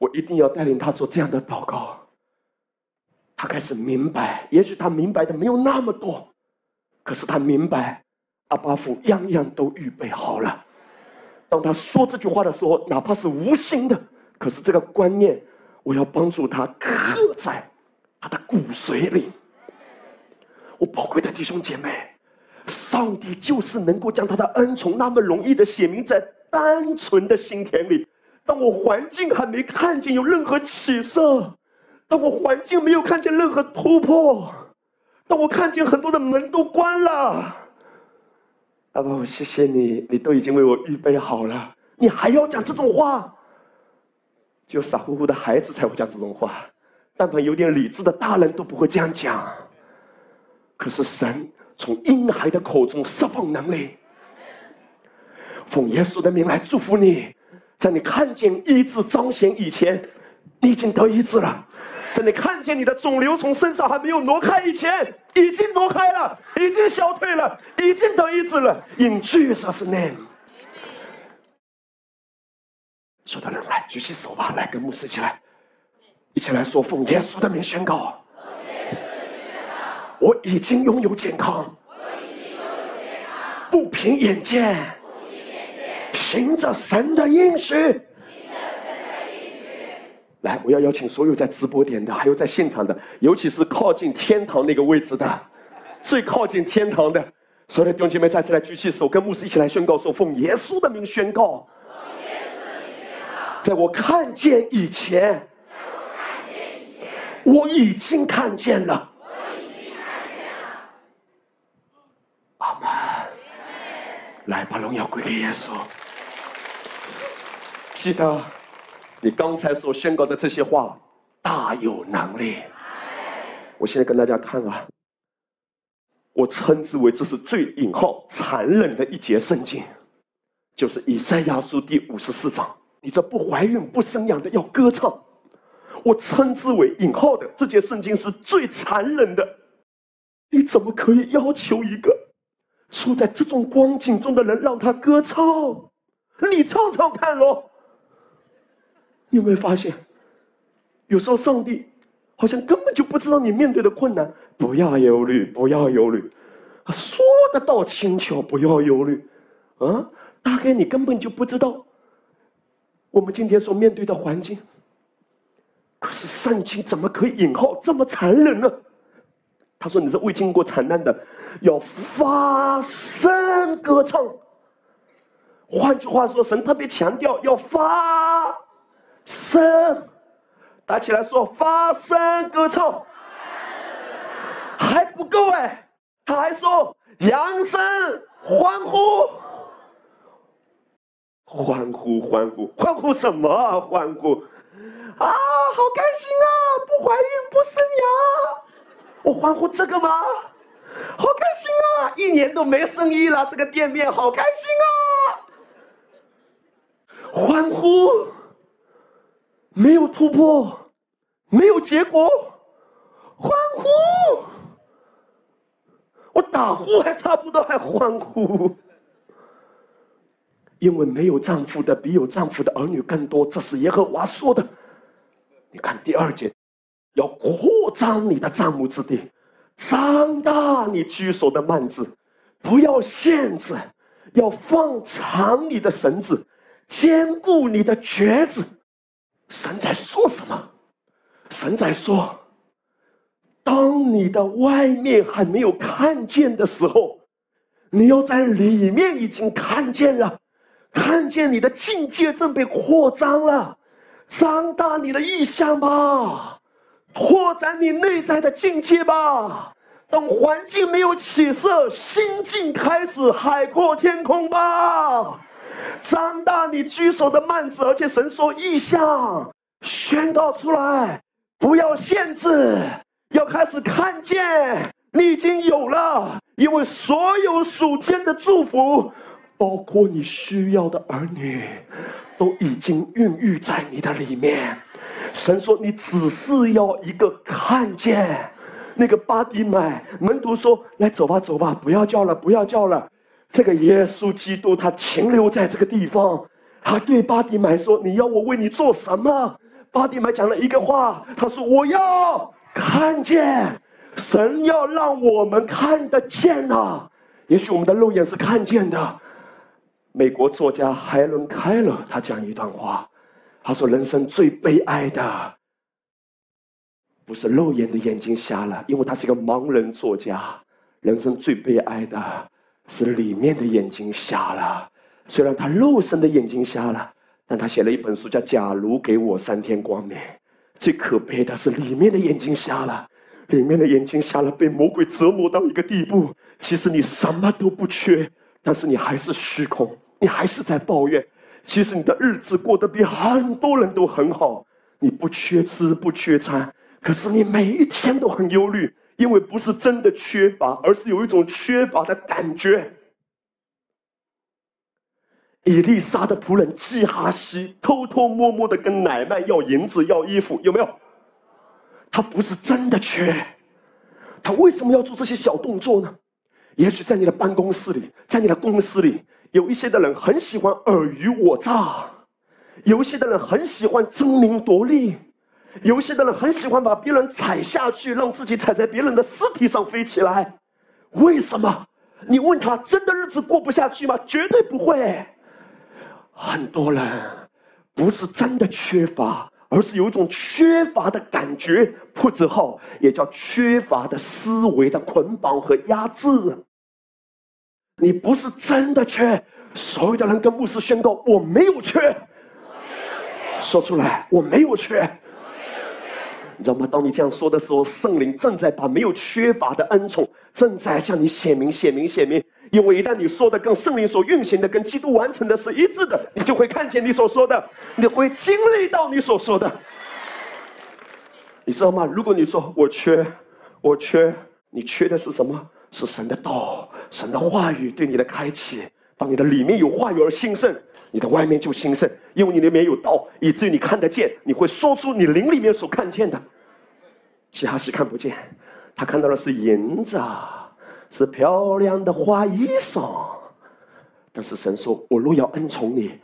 我一定要带领他做这样的祷告。他开始明白，也许他明白的没有那么多，可是他明白，阿巴父样样都预备好了。当他说这句话的时候，哪怕是无心的，可是这个观念，我要帮助他刻在他的骨髓里。我宝贵的弟兄姐妹，上帝就是能够将他的恩宠那么容易的写明在单纯的心田里。当我环境还没看见有任何起色，当我环境没有看见任何突破，当我看见很多的门都关了，阿爸，我谢谢你，你都已经为我预备好了，你还要讲这种话？只有傻乎乎的孩子才会讲这种话，但凡有点理智的大人都不会这样讲。可是神从婴孩的口中释放能力，奉耶稣的名来祝福你。在你看见医治彰显以前，你已经得医治了；在你看见你的肿瘤从身上还没有挪开以前，已经挪开了，已经消退了，已经得医治了。In Jesus' name，所有的人来举起手吧，来跟牧师一起来，一起来说奉耶稣的名宣告：我已经拥有健康，不凭眼见。凭着神的应许，来，我要邀请所有在直播点的，还有在现场的，尤其是靠近天堂那个位置的，最靠近天堂的，所有的弟兄姐妹再次来举起手，跟牧师一起来宣告说：“奉耶稣的名宣告，在我看见以前，我已经看见了。”阿门。来，把荣耀归给耶稣。记得你刚才所宣告的这些话，大有能力。我现在跟大家看啊，我称之为这是最引号残忍的一节圣经，就是以赛亚书第五十四章。你这不怀孕不生养的要歌唱，我称之为引号的这节圣经是最残忍的。你怎么可以要求一个处在这种光景中的人让他歌唱？你唱唱看喽。你有没有发现，有时候上帝好像根本就不知道你面对的困难。不要忧虑，不要忧虑，说得倒轻巧，不要忧虑，啊，大概你根本就不知道我们今天所面对的环境。可是圣经怎么可以引号这么残忍呢？他说：“你是未经过惨难的，要发声歌唱。”换句话说，神特别强调要发。声，打起来说，发声歌唱，还不够哎，他还说扬声欢呼，欢呼欢呼欢呼什么啊？欢呼啊！好开心啊！不怀孕不生养，我欢呼这个吗？好开心啊！一年都没生意了，这个店面好开心啊！欢呼，没有突破，没有结果，欢呼，我打呼还差不多，还欢呼，因为没有丈夫的比有丈夫的儿女更多，这是耶和华说的。你看第二节，要扩张你的帐幕之地。张大你居所的幔子，不要限制，要放长你的绳子，坚固你的橛子。神在说什么？神在说：当你的外面还没有看见的时候，你要在里面已经看见了，看见你的境界正被扩张了，张大你的意象吧。拓展你内在的境界吧，等环境没有起色，心境开始海阔天空吧。张大你居所的幔子，而且神说意象宣告出来，不要限制，要开始看见你已经有了，因为所有属天的祝福，包括你需要的儿女，都已经孕育在你的里面。神说：“你只是要一个看见，那个巴迪买门徒说：‘来走吧，走吧，不要叫了，不要叫了。’这个耶稣基督他停留在这个地方，他对巴迪买说：‘你要我为你做什么？’巴迪买讲了一个话，他说：‘我要看见。’神要让我们看得见呐。也许我们的肉眼是看见的。美国作家海伦·凯勒他讲一段话。”他说：“人生最悲哀的，不是肉眼的眼睛瞎了，因为他是一个盲人作家。人生最悲哀的是里面的眼睛瞎了。虽然他肉身的眼睛瞎了，但他写了一本书叫《假如给我三天光明》。最可悲的是里面的眼睛瞎了，里面的眼睛瞎了，被魔鬼折磨到一个地步。其实你什么都不缺，但是你还是虚空，你还是在抱怨。”其实你的日子过得比很多人都很好，你不缺吃不缺餐，可是你每一天都很忧虑，因为不是真的缺乏，而是有一种缺乏的感觉。伊丽莎的仆人基哈西偷偷摸摸的跟奶奶要银子要衣服，有没有？他不是真的缺，他为什么要做这些小动作呢？也许在你的办公室里，在你的公司里。有一些的人很喜欢尔虞我诈，有一些的人很喜欢争名夺利，游戏的人很喜欢把别人踩下去，让自己踩在别人的尸体上飞起来。为什么？你问他，真的日子过不下去吗？绝对不会。很多人不是真的缺乏，而是有一种缺乏的感觉，破之后也叫缺乏的思维的捆绑和压制。你不是真的缺，所有的人跟牧师宣告：我没有缺。说出来，我没有缺。你知道吗？当你这样说的时候，圣灵正在把没有缺乏的恩宠正在向你显明、显明、显明。因为一旦你说的跟圣灵所运行的、跟基督完成的是一致的，你就会看见你所说的，你会经历到你所说的。你知道吗？如果你说我缺，我缺，你缺的是什么？是神的道，神的话语对你的开启。当你的里面有话语而兴盛，你的外面就兴盛，因为你里面有道，以至于你看得见，你会说出你灵里面所看见的。其他是看不见，他看到的是银子，是漂亮的花衣裳。但是神说：“我若要恩宠你，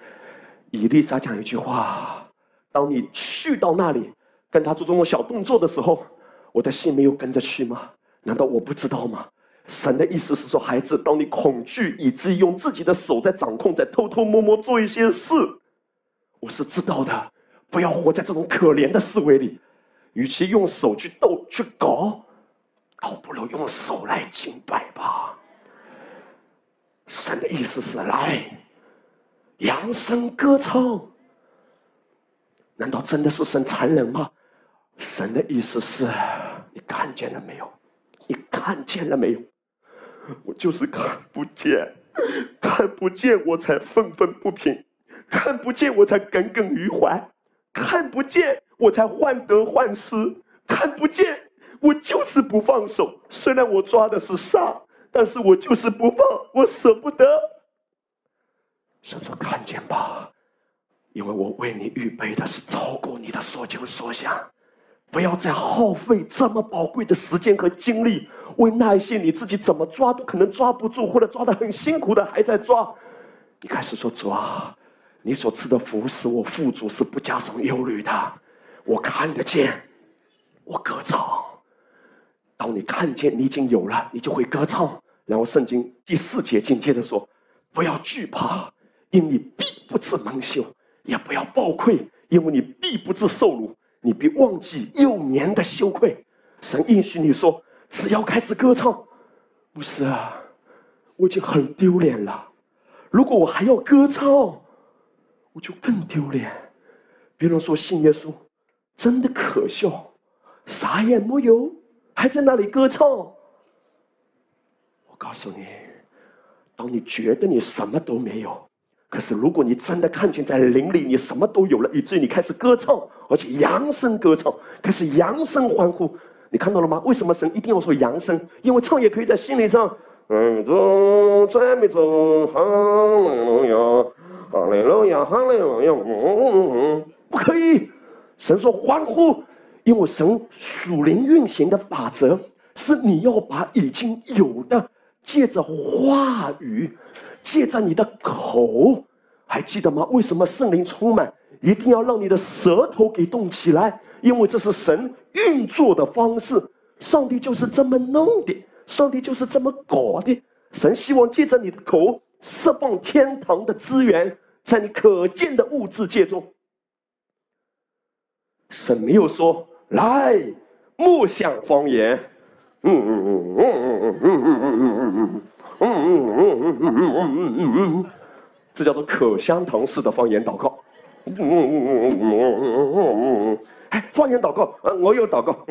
以丽莎讲一句话：当你去到那里，跟他做这种小动作的时候，我的心没有跟着去吗？难道我不知道吗？”神的意思是说，孩子，当你恐惧以至于用自己的手在掌控，在偷偷摸摸做一些事，我是知道的。不要活在这种可怜的思维里，与其用手去斗去搞，倒不如用手来敬拜吧。神的意思是来扬声歌唱，难道真的是神残忍吗？神的意思是你看见了没有？你看见了没有？我就是看不见，看不见，我才愤愤不平。看不见我才耿耿于怀，看不见我才患得患失，看不见我就是不放手。虽然我抓的是沙，但是我就是不放，我舍不得。神说：“看见吧，因为我为你预备的是超过你的所求所想。不要再耗费这么宝贵的时间和精力，为那些你自己怎么抓都可能抓不住，或者抓的很辛苦的还在抓。你开始说主啊，你所赐的福使我富足，是不加上忧虑的。我看得见，我歌唱。当你看见你已经有了，你就会歌唱。然后圣经第四节紧接着说：不要惧怕。”因你必不至蒙羞，也不要暴愧，因为你必不至受辱，你必忘记幼年的羞愧。神应许你说，只要开始歌唱，牧师啊，我已经很丢脸了。如果我还要歌唱，我就更丢脸。别人说信耶稣，真的可笑，啥也没有，还在那里歌唱。我告诉你，当你觉得你什么都没有。可是，如果你真的看见在林里你什么都有了，以至于你开始歌唱，而且扬声歌唱，开始扬声欢呼，你看到了吗？为什么神一定要说扬声？因为唱也可以在心里唱。嗯，中赞美中，哈利路亚，哈利路亚，哈利路亚。嗯，不可以。神说欢呼，因为神属灵运行的法则是你要把已经有的借着话语。借着你的口，还记得吗？为什么圣灵充满一定要让你的舌头给动起来？因为这是神运作的方式。上帝就是这么弄的，上帝就是这么搞的。神希望借着你的口释放天堂的资源，在你可见的物质界中。神没有说来莫想方言，嗯嗯嗯嗯嗯嗯嗯嗯嗯嗯。嗯嗯嗯嗯嗯嗯嗯嗯这叫做口香糖式的方言祷告。哎，方言祷告，呃，我有祷告。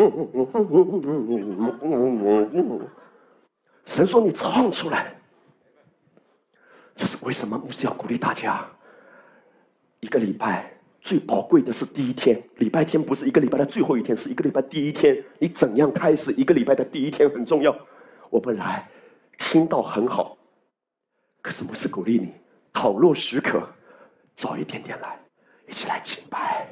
神说你唱出来，这是为什么？牧师要鼓励大家，一个礼拜最宝贵的是第一天，礼拜天不是一个礼拜的最后一天，是一个礼拜第一天。你怎样开始一个礼拜的第一天很重要。我们来听到很好，可是牧师鼓励你，倘若许可，早一点点来。一起来敬拜。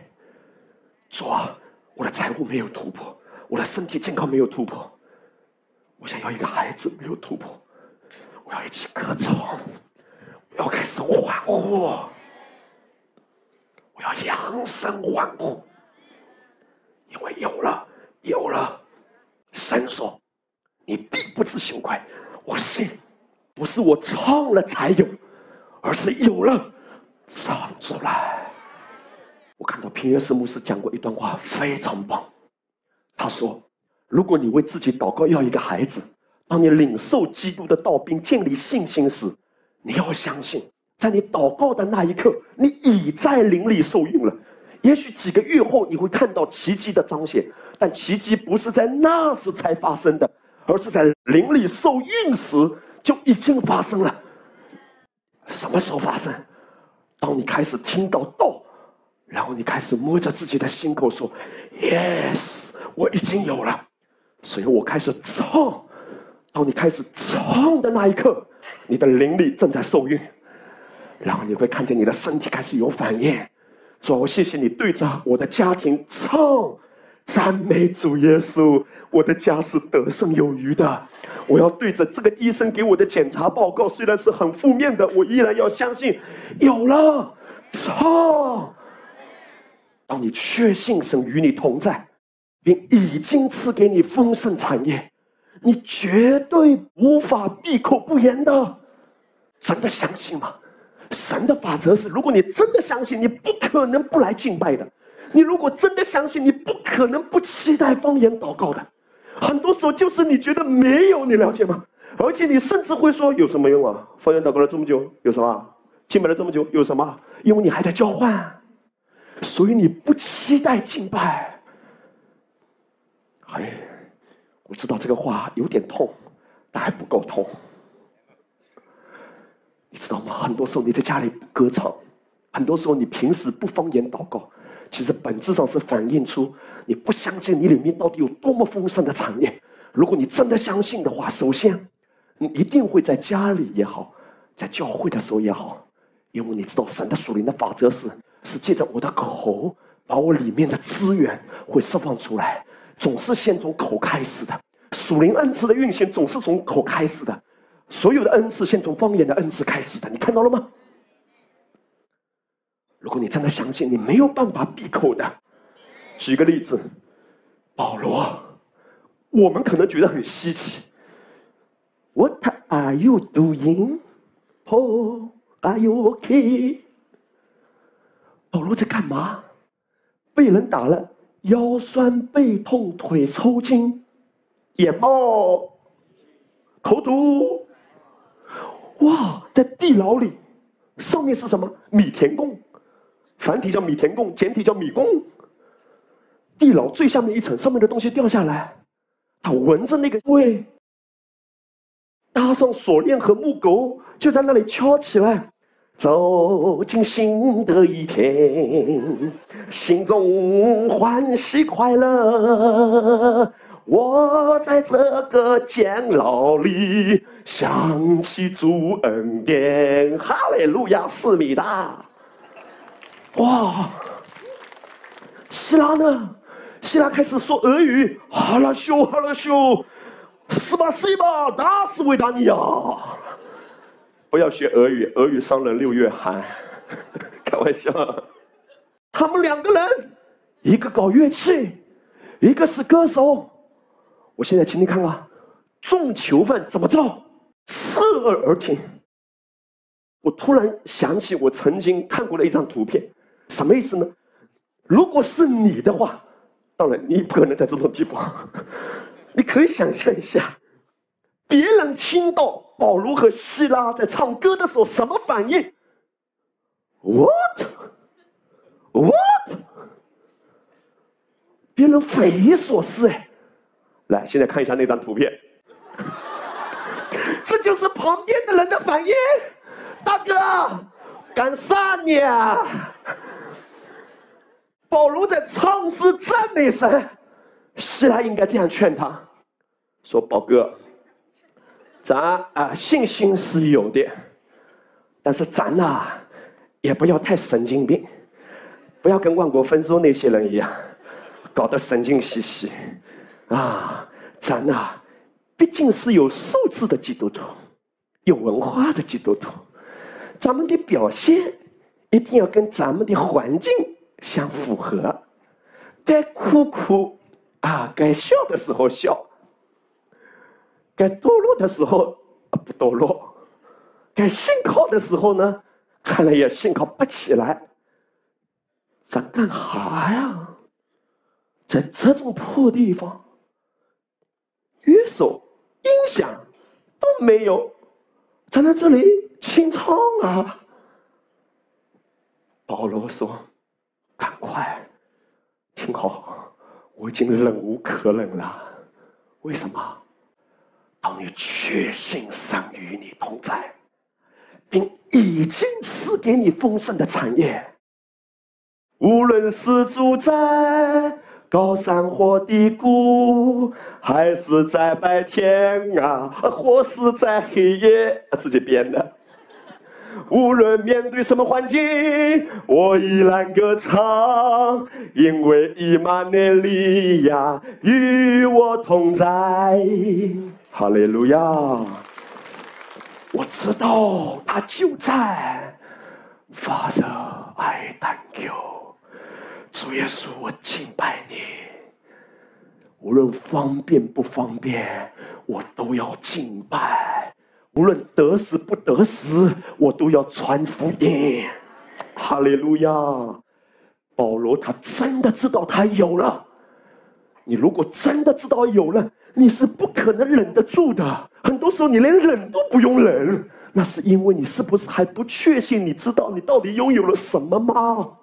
主啊，我的财务没有突破，我的身体健康没有突破，我想要一个孩子没有突破，我要一起歌唱，我要开始欢呼，我要扬声欢呼，因为有了，有了。神说：“你必不知羞愧。”我信，不是我唱了才有，而是有了，唱出来。我看到平约瑟牧师讲过一段话，非常棒。他说：“如果你为自己祷告要一个孩子，当你领受基督的道并建立信心时，你要相信，在你祷告的那一刻，你已在灵里受孕了。也许几个月后你会看到奇迹的彰显，但奇迹不是在那时才发生的。”而是在灵里受孕时就已经发生了。什么时候发生？当你开始听到道，然后你开始摸着自己的心口说：“Yes，我已经有了。”所以我开始唱。当你开始唱的那一刻，你的灵力正在受孕，然后你会看见你的身体开始有反应。主，我谢谢你对着我的家庭唱。赞美主耶稣，我的家是得胜有余的。我要对着这个医生给我的检查报告，虽然是很负面的，我依然要相信，有了，唱！当你确信神与你同在，并已经赐给你丰盛产业，你绝对无法闭口不言的。真的相信吗？神的法则是：如果你真的相信，你不可能不来敬拜的。你如果真的相信，你不可能不期待方言祷告的。很多时候就是你觉得没有，你了解吗？而且你甚至会说有什么用啊？方言祷告了这么久有什么？敬拜了这么久有什么？因为你还在交换，所以你不期待敬拜。哎，我知道这个话有点痛，但还不够痛。你知道吗？很多时候你在家里歌唱，很多时候，你平时不方言祷告，其实本质上是反映出你不相信你里面到底有多么丰盛的产业。如果你真的相信的话，首先，你一定会在家里也好，在教会的时候也好，因为你知道神的属灵的法则是，是借着我的口，把我里面的资源会释放出来，总是先从口开始的。属灵恩赐的运行总是从口开始的，所有的恩赐先从方言的恩赐开始的，你看到了吗？如果你真的相信，你没有办法闭口的。举个例子，保罗，我们可能觉得很稀奇。What are you doing, Paul? Are you ok? 保罗在干嘛？被人打了，腰酸背痛，腿抽筋，眼冒口吐。哇，在地牢里，上面是什么？米田共。繁体叫米田共，简体叫米共。地牢最下面一层，上面的东西掉下来，他闻着那个味，搭上锁链和木狗，就在那里敲起来。走进新的一天，心中欢喜快乐。我在这个监牢里，想起主恩典。哈利路亚，思密达。哇！希拉呢？希拉开始说俄语，哈拉修哈拉修，是吧是吧，打死维达尼亚！不要学俄语，俄语伤人六月寒。开玩笑。他们两个人，一个搞乐器，一个是歌手。我现在请你看看，众囚犯怎么着？侧耳而听。我突然想起我曾经看过的一张图片。什么意思呢？如果是你的话，当然你不可能在这种地方。你可以想象一下，别人听到保罗和希拉在唱歌的时候什么反应？What？What？别人匪夷所思哎！来，现在看一下那张图片，这就是旁边的人的反应。大哥，干啥呢？保罗在唱诗赞美神，希拉应该这样劝他：说宝哥，咱啊信心是有的，但是咱呐也不要太神经病，不要跟万国丰收那些人一样，搞得神经兮兮啊！咱呐毕竟是有素质的基督徒，有文化的基督徒，咱们的表现一定要跟咱们的环境。相符合，该哭哭啊，该笑的时候笑，该堕落的时候不堕落，该信靠的时候呢，看来也信靠不起来。咱干哈呀？在这种破地方，乐手、音响都没有，咱在这里清唱啊。保罗说。赶快，听好，我已经忍无可忍了。为什么？当你确信神与你同在，并已经赐给你丰盛的产业，无论是住在高山或低谷，还是在白天啊，或是在黑夜，自己编的。无论面对什么环境，我依然歌唱，因为伊玛内利亚与我同在。哈利路亚！我知道他就在。Father，I thank you。主耶稣，我敬拜你。无论方便不方便，我都要敬拜。无论得时不得时，我都要传福音。哈利路亚！保罗他真的知道他有了。你如果真的知道有了，你是不可能忍得住的。很多时候你连忍都不用忍，那是因为你是不是还不确信？你知道你到底拥有了什么吗？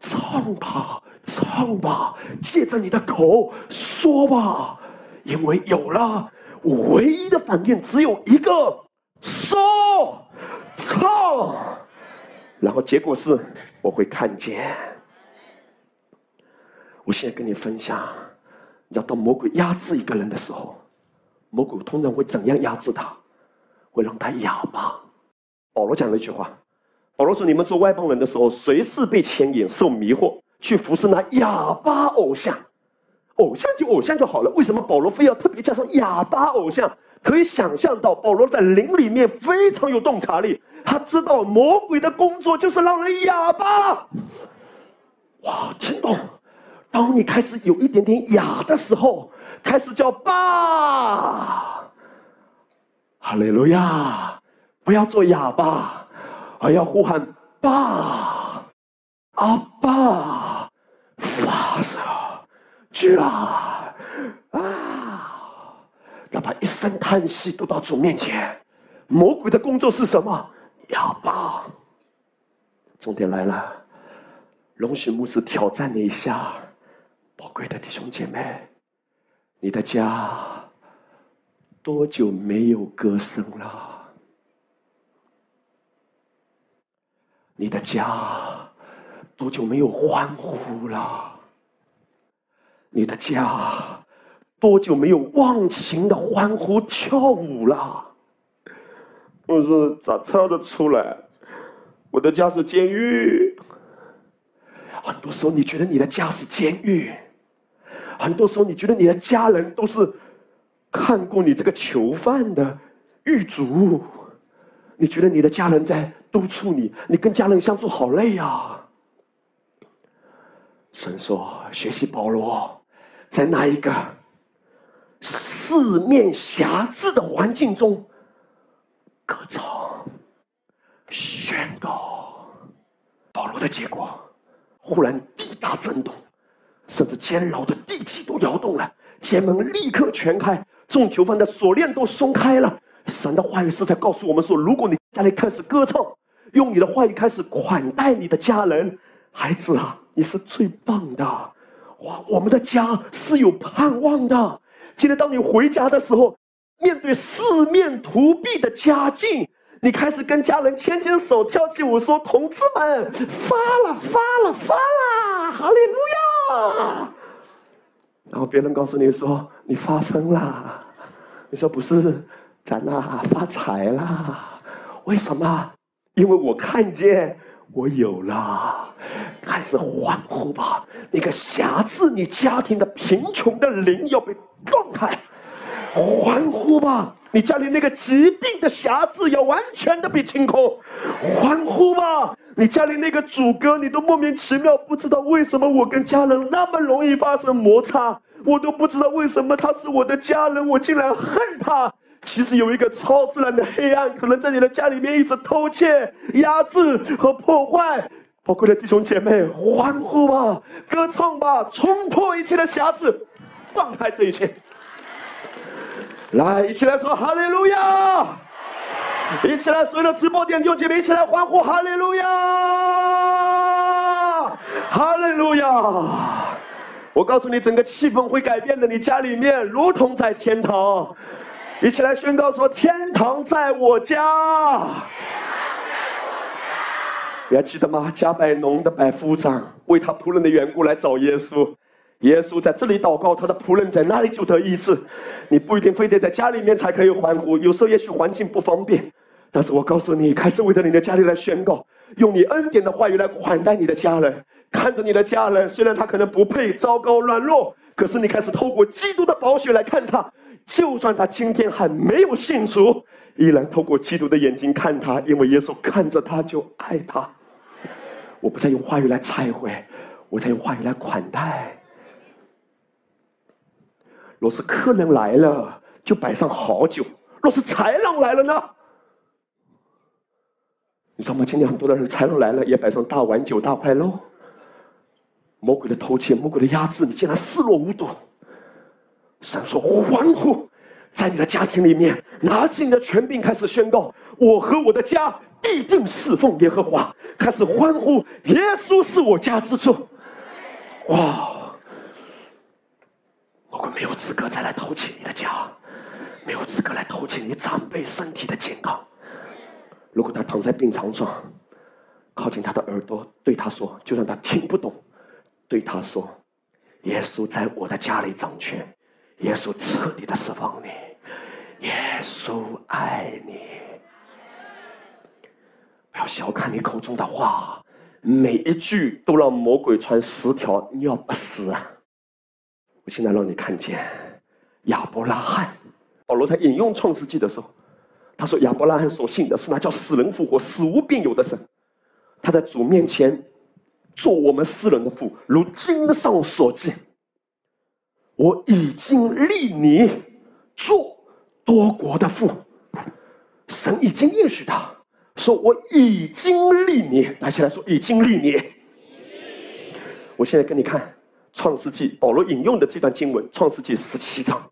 唱吧，唱吧，借着你的口说吧，因为有了我。唯一的反应只有一个：说、唱。然后结果是我会看见。我现在跟你分享，你知道，当魔鬼压制一个人的时候，魔鬼通常会怎样压制他？会让他哑巴。保罗讲了一句话：保罗说，你们做外邦人的时候，随时被牵引、受迷惑，去服侍那哑巴偶像。偶像就偶像就好了，为什么保罗非要特别加上哑巴偶像？可以想象到，保罗在灵里面非常有洞察力，他知道魔鬼的工作就是让人哑巴。哇，听懂？当你开始有一点点哑的时候，开始叫爸，哈利路亚！不要做哑巴，而要呼喊爸，阿爸，发射。去啊！啊！哪怕一声叹息都到主面前。魔鬼的工作是什么？哑巴。重点来了，容许牧师挑战你一下，宝贵的弟兄姐妹，你的家多久没有歌声了？你的家多久没有欢呼了？你的家多久没有忘情的欢呼跳舞了？我说咋唱得出来？我的家是监狱。很多时候你觉得你的家是监狱，很多时候你觉得你的家人都是看过你这个囚犯的狱卒，你觉得你的家人在督促你，你跟家人相处好累呀。神说：学习保罗。在那一个四面狭制的环境中，歌唱、宣告，保罗的结果，忽然地大震动，甚至监牢的地基都摇动了，监门立刻全开，众囚犯的锁链都松开了。神的话语是在告诉我们说：如果你家里开始歌唱，用你的话语开始款待你的家人，孩子啊，你是最棒的。哇，我们的家是有盼望的。今天当你回家的时候，面对四面涂壁的家境，你开始跟家人牵牵手、跳起舞，说：“同志们，发了，发了，发了，哈利路亚！”啊然后别人告诉你说：“你发疯啦。”你说：“不是，咱呐发财啦。”为什么？因为我看见。我有了，开始欢呼吧！那个辖制你家庭的贫穷的灵要被断开，欢呼吧！你家里那个疾病的匣子要完全的被清空，欢呼吧！你家里那个主歌，你都莫名其妙不知道为什么我跟家人那么容易发生摩擦，我都不知道为什么他是我的家人，我竟然恨他。其实有一个超自然的黑暗，可能在你的家里面一直偷窃、压制和破坏。宝贵的弟兄姐妹，欢呼吧，歌唱吧，冲破一切的瑕疵，放开这一切。来，一起来说哈利路亚！一起来，所有的直播点弟兄姐妹，一起来欢呼哈利路亚！哈利路亚！我告诉你，整个气氛会改变的，你家里面如同在天堂。一起来宣告说：“天堂在我家。”你还记得吗？加百农的百夫长为他仆人的缘故来找耶稣，耶稣在这里祷告，他的仆人在那里就得医治。你不一定非得在家里面才可以欢呼，有时候也许环境不方便，但是我告诉你，开始为着你的家里来宣告，用你恩典的话语来款待你的家人，看着你的家人，虽然他可能不配、糟糕、软弱，可是你开始透过基督的宝血来看他。就算他今天还没有信主，依然透过基督的眼睛看他，因为耶稣看着他就爱他。我不再用话语来拆毁，我在用话语来款待。若是客人来了，就摆上好酒；若是豺狼来了呢？你知道吗？今天很多的人，豺狼来了也摆上大碗酒、大块肉。魔鬼的偷窃，魔鬼的压制，你竟然视若无睹。神说：“欢呼，在你的家庭里面，拿起你的权柄，开始宣告：我和我的家必定侍奉耶和华。开始欢呼，耶稣是我家之主。哇！我们没有资格再来偷窃你的家，没有资格来偷窃你长辈身体的健康。如果他躺在病床上，靠近他的耳朵，对他说：“就算他听不懂，对他说，耶稣在我的家里掌权，耶稣彻底的释放你，耶稣爱你。不要小看你口中的话，每一句都让魔鬼穿十条尿不湿啊！我现在让你看见亚伯拉罕，保罗他引用创世纪的时候，他说亚伯拉罕所信的是那叫死人复活、死无变有的神。”他在主面前做我们世人的父，如经上所记。我已经立你做多国的父，神已经应许他，说我已经立你。拿起来说，已经立你。我现在跟你看《创世纪》，保罗引用的这段经文，《创世纪》十七章，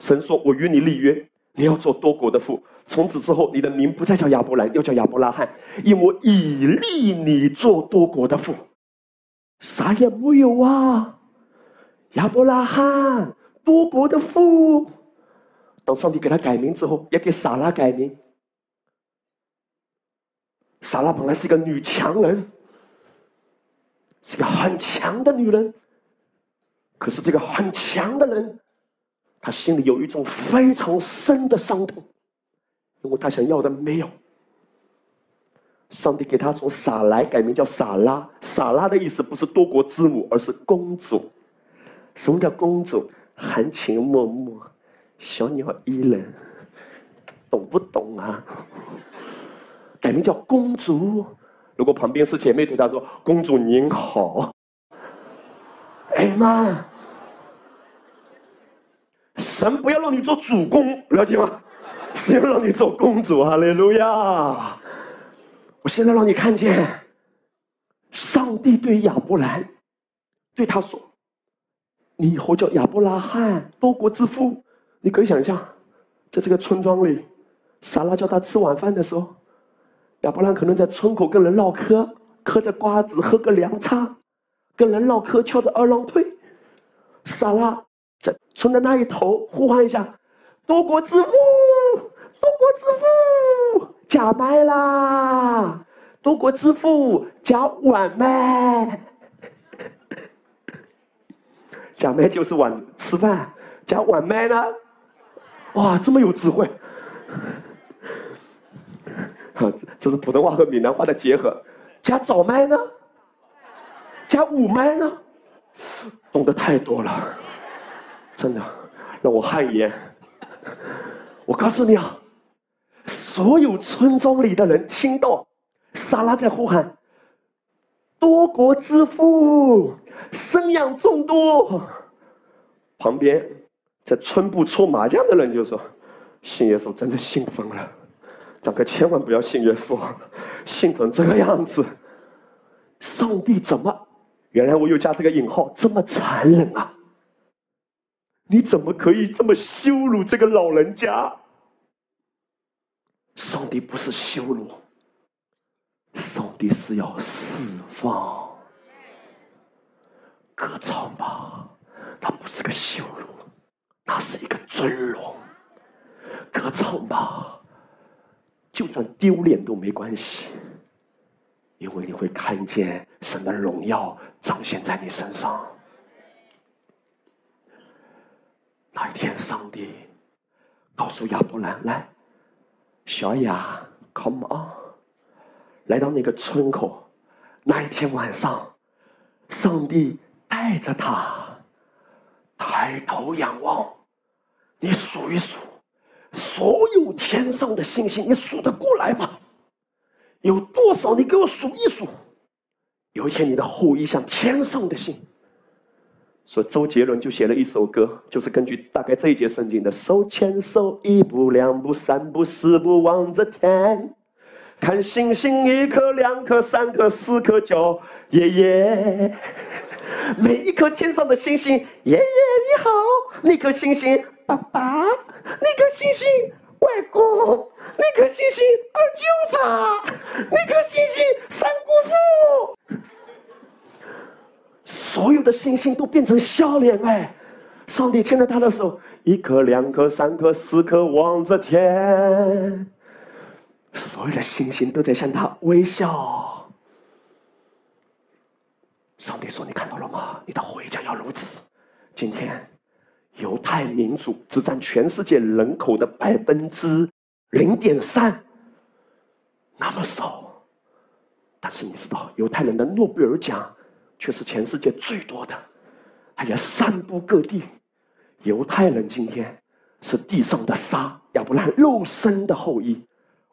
神说：“我与你立约。”你要做多国的父，从此之后，你的名不再叫亚伯兰，又叫亚伯拉罕，因我已立你做多国的父。啥也没有啊，亚伯拉罕多国的父。当上帝给他改名之后，也给撒拉改名。撒拉本来是一个女强人，是个很强的女人，可是这个很强的人。他心里有一种非常深的伤痛，因为他想要的没有。上帝给他从撒来改名叫撒拉，撒拉的意思不是多国之母，而是公主。什么叫公主？含情脉脉，小鸟依人，懂不懂啊？改名叫公主。如果旁边是姐妹，对他说：“公主您好。”哎妈！神不要让你做主公，了解吗？是要让你做公主。哈利路亚！我现在让你看见，上帝对亚伯兰对他说：“你以后叫亚伯拉罕，多国之父。”你可以想象，在这个村庄里，撒拉叫他吃晚饭的时候，亚伯兰可能在村口跟人唠嗑，嗑着瓜子，喝个凉茶，跟人唠嗑，翘着二郎腿，撒拉。在村的那一头呼唤一下：“多国之父，多国之父，假麦啦！多国之父，假碗麦，假麦就是碗吃饭，假碗麦呢？哇，这么有智慧！这是普通话和闽南话的结合。假早麦呢？假午麦呢？懂得太多了。”真的让我汗颜。我告诉你啊，所有村庄里的人听到莎拉在呼喊“多国之父，生养众多”，旁边在村部搓麻将的人就说：“信耶稣真的信疯了，张哥千万不要信耶稣，信成这个样子，上帝怎么？原来我又加这个引号，这么残忍啊！”你怎么可以这么羞辱这个老人家？上帝不是羞辱，上帝是要释放。歌唱吧，它不是个羞辱，它是一个尊荣。歌唱吧，就算丢脸都没关系，因为你会看见神的荣耀彰显在你身上。那一天，上帝告诉亚伯兰：“来，小雅，come on，来到那个村口。那一天晚上，上帝带着他抬头仰望，你数一数，所有天上的星星，你数得过来吗？有多少？你给我数一数。有一天，你的后裔像天上的星。”所以周杰伦就写了一首歌，就是根据大概这一节圣经的“手牵手，一步两步三步四步望着天，看星星一颗两颗三颗四颗九爷爷，每一颗天上的星星，爷爷你好，那颗星星爸爸，那颗星星外公，那颗星星二舅子，那颗星星三姑父。所有的星星都变成笑脸哎！上帝牵着他的手，一颗、两颗、三颗、四颗，望着天。所有的星星都在向他微笑。上帝说：“你看到了吗？你的回家要如此。”今天，犹太民族只占全世界人口的百分之零点三，那么少。但是你知道，犹太人的诺贝尔奖却是全世界最多的，还要散布各地。犹太人今天是地上的沙，亚伯拉肉身的后裔。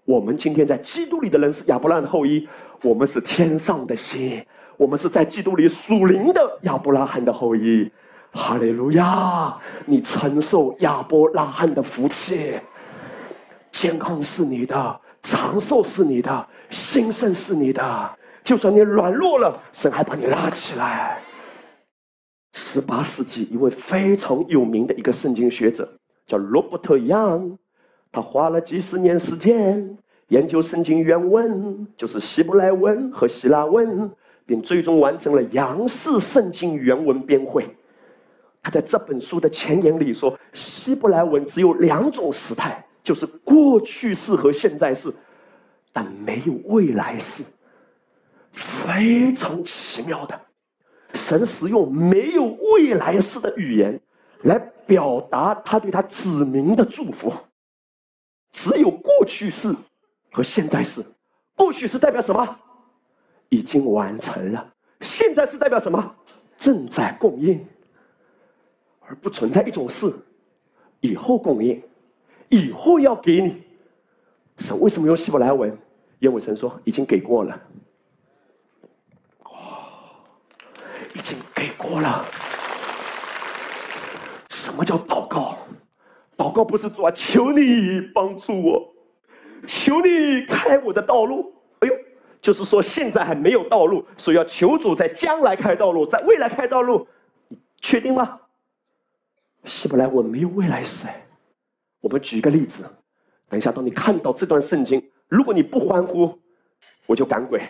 我们今天在基督里的人是亚伯拉的后裔，我们是天上的心，我们是在基督里属灵的亚伯拉罕的后裔。哈利路亚！你承受亚伯拉罕的福气，健康是你的，长寿是你的，兴盛是你的。就算你软弱了，神还把你拉起来。十八世纪一位非常有名的一个圣经学者叫罗伯特·杨。他花了几十年时间研究圣经原文，就是希伯来文和希腊文，并最终完成了杨氏圣经原文编绘。他在这本书的前言里说：“希伯来文只有两种时态，就是过去式和现在式，但没有未来式。非常奇妙的，神使用没有未来式的语言来表达他对他子民的祝福。”只有过去式和现在式，过去式代表什么？已经完成了。现在是代表什么？正在供应，而不存在一种事，以后供应，以后要给你。神为什么用希伯来文？因为神说已经给过了。哇，已经给过了。什么叫祷告？祷告不是主啊，求你帮助我，求你开我的道路。哎呦，就是说现在还没有道路，所以要求主在将来开道路，在未来开道路。确定吗？希伯来文没有未来式。我们举一个例子，等一下，当你看到这段圣经，如果你不欢呼，我就赶鬼。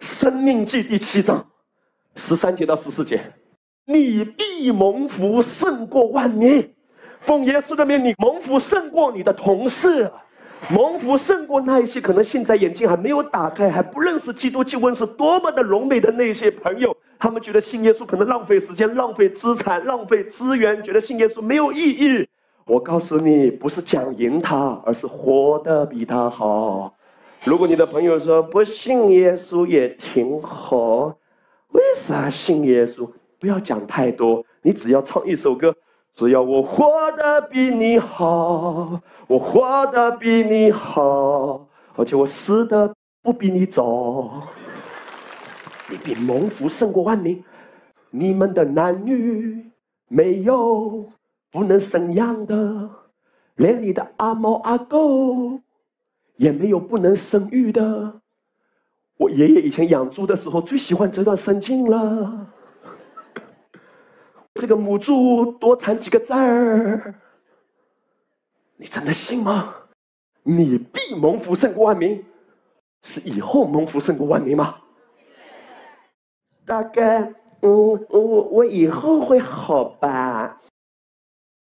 生命记第七章十三节到十四节，你必蒙福胜过万民。奉耶稣的命，你蒙福胜过你的同事，蒙福胜过那一些可能现在眼睛还没有打开，还不认识基督救恩是多么的荣美的那些朋友。他们觉得信耶稣可能浪费时间、浪费资产、浪费资源，觉得信耶稣没有意义。我告诉你，不是讲赢他，而是活得比他好。如果你的朋友说不信耶稣也挺好，为啥信耶稣？不要讲太多，你只要唱一首歌。只要我活得比你好，我活得比你好，而且我死的不比你早。你比蒙福胜过万民，你们的男女没有不能生养的，连你的阿猫阿狗也没有不能生育的。我爷爷以前养猪的时候最喜欢这段圣经了。这个母猪多产几个崽儿，你真的信吗？你必蒙福胜过万民，是以后蒙福胜过万民吗？大概，嗯，我我以后会好吧？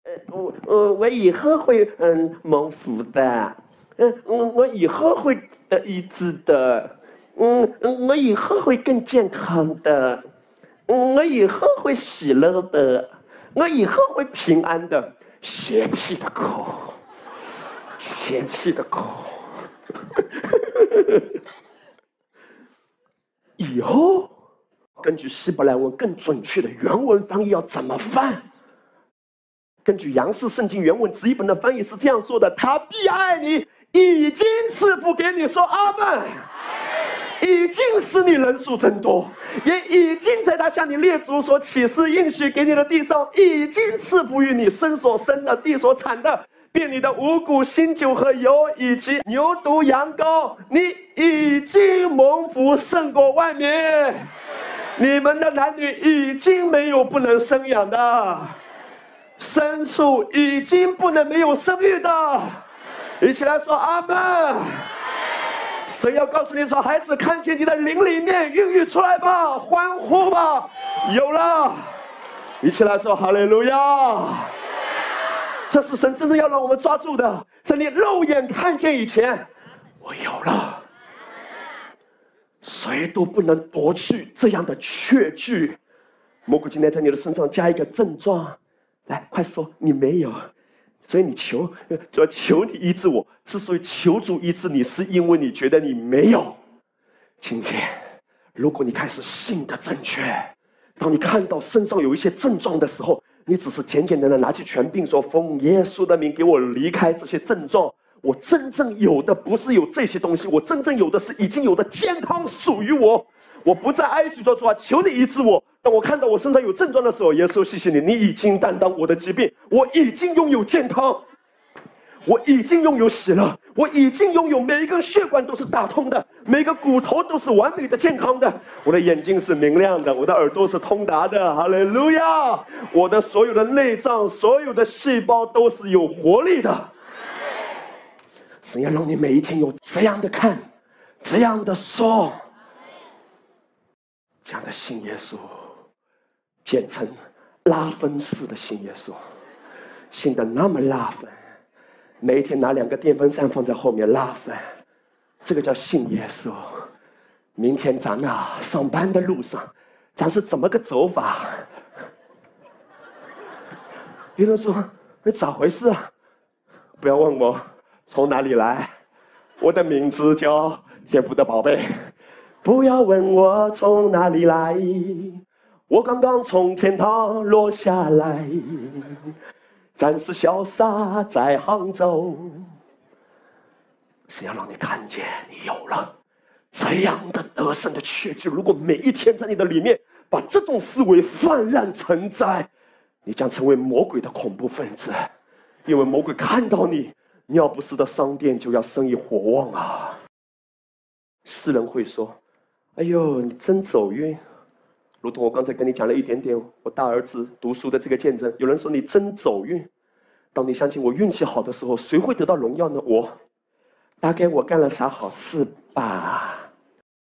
呃，我我我以后会嗯蒙福的，嗯我，我以后会呃医治的，嗯，我以后会更健康的。我以后会喜乐的，我以后会平安的。邪僻的口，邪僻的口。以后根据希伯来文更准确的原文翻译要怎么翻？根据杨氏圣经原文直译本的翻译是这样说的：“他必爱你，已经赐福给你。”说阿门。已经使你人数增多，也已经在他向你列祖所启示应许给你的地上，已经赐福于你生所生的地所产的，便你的五谷、新酒和油，以及牛犊、羊羔，你已经蒙福胜过万民。你们的男女已经没有不能生养的，牲畜已经不能没有生育的。一起来说阿门。神要告诉你说：“孩子，看见你的灵里面孕育出来吧，欢呼吧，有了！一起来说哈利路亚！这是神真正要让我们抓住的，在你肉眼看见以前，我有了。谁都不能夺去这样的确据。魔鬼今天在你的身上加一个症状，来，快说，你没有。所以你求，主要求你医治我。之所以求主医治你，是因为你觉得你没有。今天，如果你开始信的正确，当你看到身上有一些症状的时候，你只是简简单单拿起权柄说：“奉耶稣的名，给我离开这些症状。”我真正有的不是有这些东西，我真正有的是已经有的健康属于我。我不再哀求说主啊，求你医治我。当我看到我身上有症状的时候，耶稣谢谢你，你已经担当我的疾病，我已经拥有健康，我已经拥有喜乐，我已经拥有每一根血管都是打通的，每个骨头都是完美的健康的，我的眼睛是明亮的，我的耳朵是通达的，哈利路亚！我的所有的内脏、所有的细胞都是有活力的。神要让你每一天有这样的看，这样的说，这样的信耶稣。简称拉芬式的信耶稣，信的那么拉分，每一天拿两个电风扇放在后面拉分，这个叫信耶稣。明天咱俩上班的路上，咱是怎么个走法？别人说你咋回事啊？不要问我从哪里来，我的名字叫天赋的宝贝。不要问我从哪里来。我刚刚从天堂落下来，暂时潇洒在杭州。是要让你看见，你有了这样的得胜的确据。如果每一天在你的里面把这种思维泛滥成灾，你将成为魔鬼的恐怖分子。因为魔鬼看到你，尿不湿的商店就要生意火旺啊。世人会说：“哎呦，你真走运。”如同我刚才跟你讲了一点点，我大儿子读书的这个见证。有人说你真走运，当你相信我运气好的时候，谁会得到荣耀呢？我，大概我干了啥好事吧？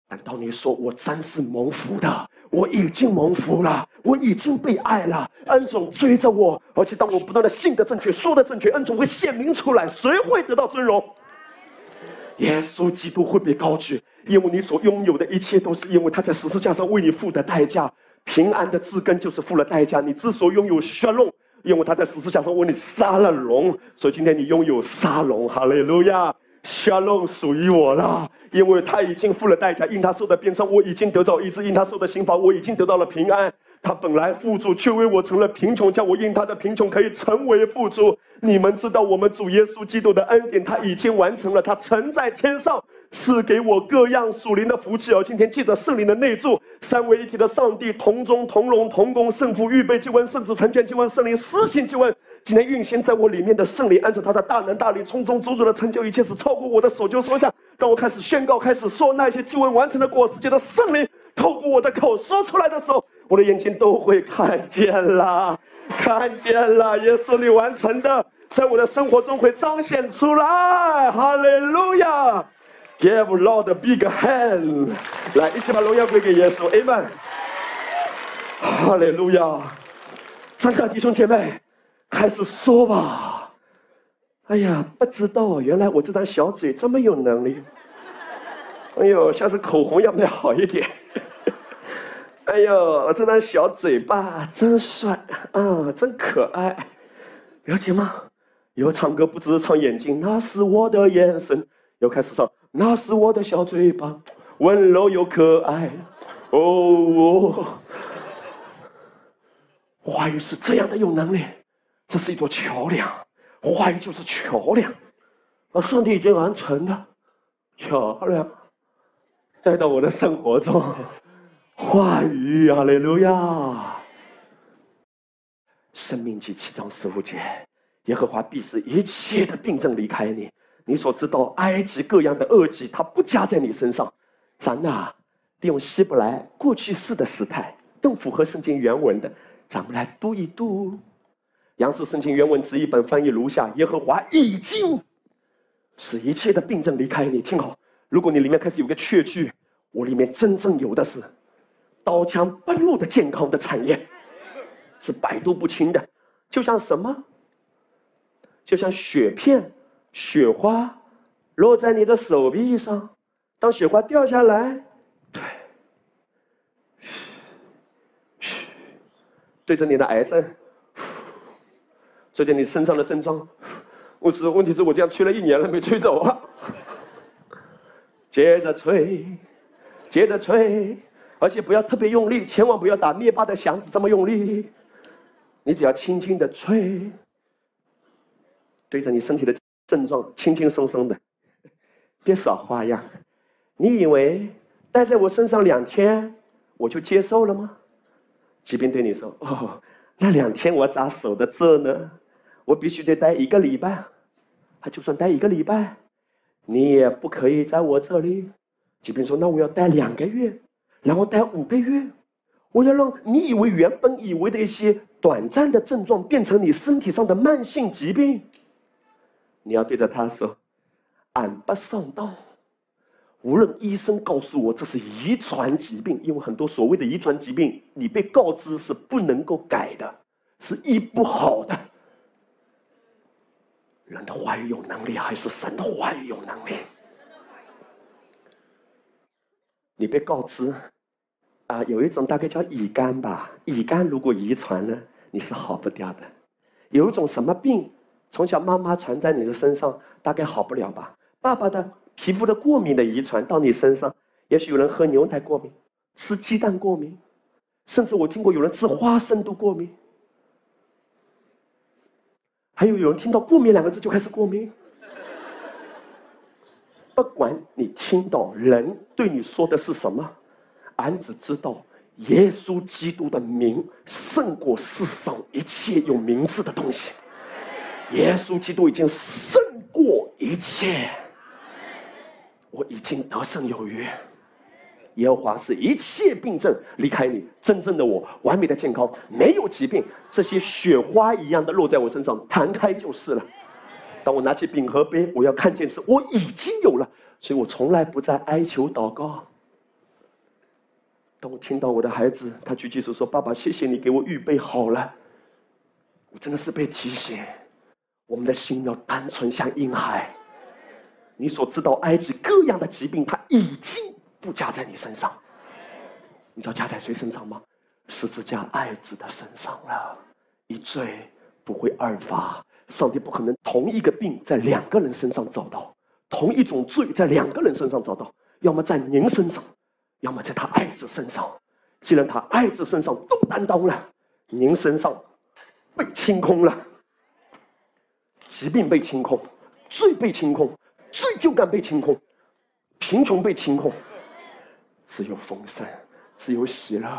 难道你说我真是蒙福的？我已经蒙福了，我已经被爱了，恩总追着我，而且当我不断的信的正确，说的正确，恩总会显明出来，谁会得到尊荣？耶稣基督会被高举。因为你所拥有的一切，都是因为他在十字架上为你付的代价。平安的字根就是付了代价。你之所以拥有血龙，因为他在十字架上为你杀了龙，所以今天你拥有沙龙。哈利路亚，血龙属于我了，因为他已经付了代价。因他受的鞭伤，我已经得到医治；因他受的刑罚，我已经得到了平安。他本来富足，却为我成了贫穷，叫我因他的贫穷可以成为富足。你们知道，我们主耶稣基督的恩典，他已经完成了，他曾在天上。赐给我各样属灵的福气哦！今天借着圣灵的内助，三位一体的上帝同中同荣同工，圣父预备祭文，圣子成全祭文，圣灵施行祭文。今天运行在我里面的圣灵，按照他的大能大力，从中足足的成就一切，是超过我的手就说下。当我开始宣告，开始说那些救恩完成的果实，界的圣灵透过我的口说出来的时候，我的眼睛都会看见了，看见了，耶稣你完成的，在我的生活中会彰显出来。哈利路亚。Give Lord a big hand，来，一起把荣耀归给耶稣，Amen。哈利路亚！张大弟兄姐妹，开始说吧。哎呀，不知道，原来我这张小嘴这么有能力。哎呦，下次口红要不要好一点？哎呦，这张小嘴巴真帅啊，真可爱，了解吗？以后唱歌不只是唱眼睛，那是我的眼神。又开始唱。那是我的小嘴巴，温柔又可爱。哦，话语是这样的有能力，这是一座桥梁，话语就是桥梁。而上帝已经完成了桥梁，带到我的生活中。话语，阿利路亚。生命记七章十五节，耶和华必使一切的病症离开你。你所知道埃及各样的恶疾，它不加在你身上。咱呐，利用希伯来过去式的时态，更符合圣经原文的，咱们来读一读。杨氏圣经原文直译本翻译如下，耶和华已经使一切的病症离开，你听好，如果你里面开始有个确句，我里面真正有的是刀枪不入的健康的产业，是百毒不侵的，就像什么？就像雪片，雪花落在你的手臂上，当雪花掉下来，对。嘘，对着你的癌症。对着你身上的症状，我是问题是我这样吹了一年了没吹走啊。接着吹，接着吹，而且不要特别用力，千万不要打灭霸的响指这么用力。你只要轻轻的吹，对着你身体的症状，轻轻松松的，别耍花样。你以为待在我身上两天，我就接受了吗？疾病对你说：“哦，那两天我咋守得这呢？我必须得待一个礼拜。他就算待一个礼拜，你也不可以在我这里。”疾病说：“那我要待两个月，然后待五个月。我要让你以为原本以为的一些短暂的症状，变成你身体上的慢性疾病。你要对着他说：‘俺不上当。’”无论医生告诉我这是遗传疾病，因为很多所谓的遗传疾病，你被告知是不能够改的，是医不好的。人的话语有能力，还是神的话语有能力？你被告知，啊，有一种大概叫乙肝吧，乙肝如果遗传了，你是好不掉的。有一种什么病，从小妈妈传在你的身上，大概好不了吧？爸爸的。皮肤的过敏的遗传到你身上，也许有人喝牛奶过敏，吃鸡蛋过敏，甚至我听过有人吃花生都过敏，还有有人听到“过敏”两个字就开始过敏。不管你听到人对你说的是什么，俺只知道耶稣基督的名胜过世上一切有名字的东西，耶稣基督已经胜过一切。我已经得胜有余，耶和华是一切病症离开你，真正的我完美的健康，没有疾病，这些雪花一样的落在我身上，弹开就是了。当我拿起饼和杯，我要看见是我已经有了，所以我从来不再哀求祷告。当我听到我的孩子他举起手说：“爸爸，谢谢你给我预备好了。”我真的是被提醒，我们的心要单纯像婴孩。你所知道埃及各样的疾病，它已经不加在你身上。你知道加在谁身上吗？十字架爱子的身上了。一罪不会二罚，上帝不可能同一个病在两个人身上找到，同一种罪在两个人身上找到，要么在您身上，要么在他爱子身上。既然他爱子身上都担当了，您身上被清空了，疾病被清空，罪被清空。罪疚感被清空，贫穷被清空，只有丰盛，只有喜乐，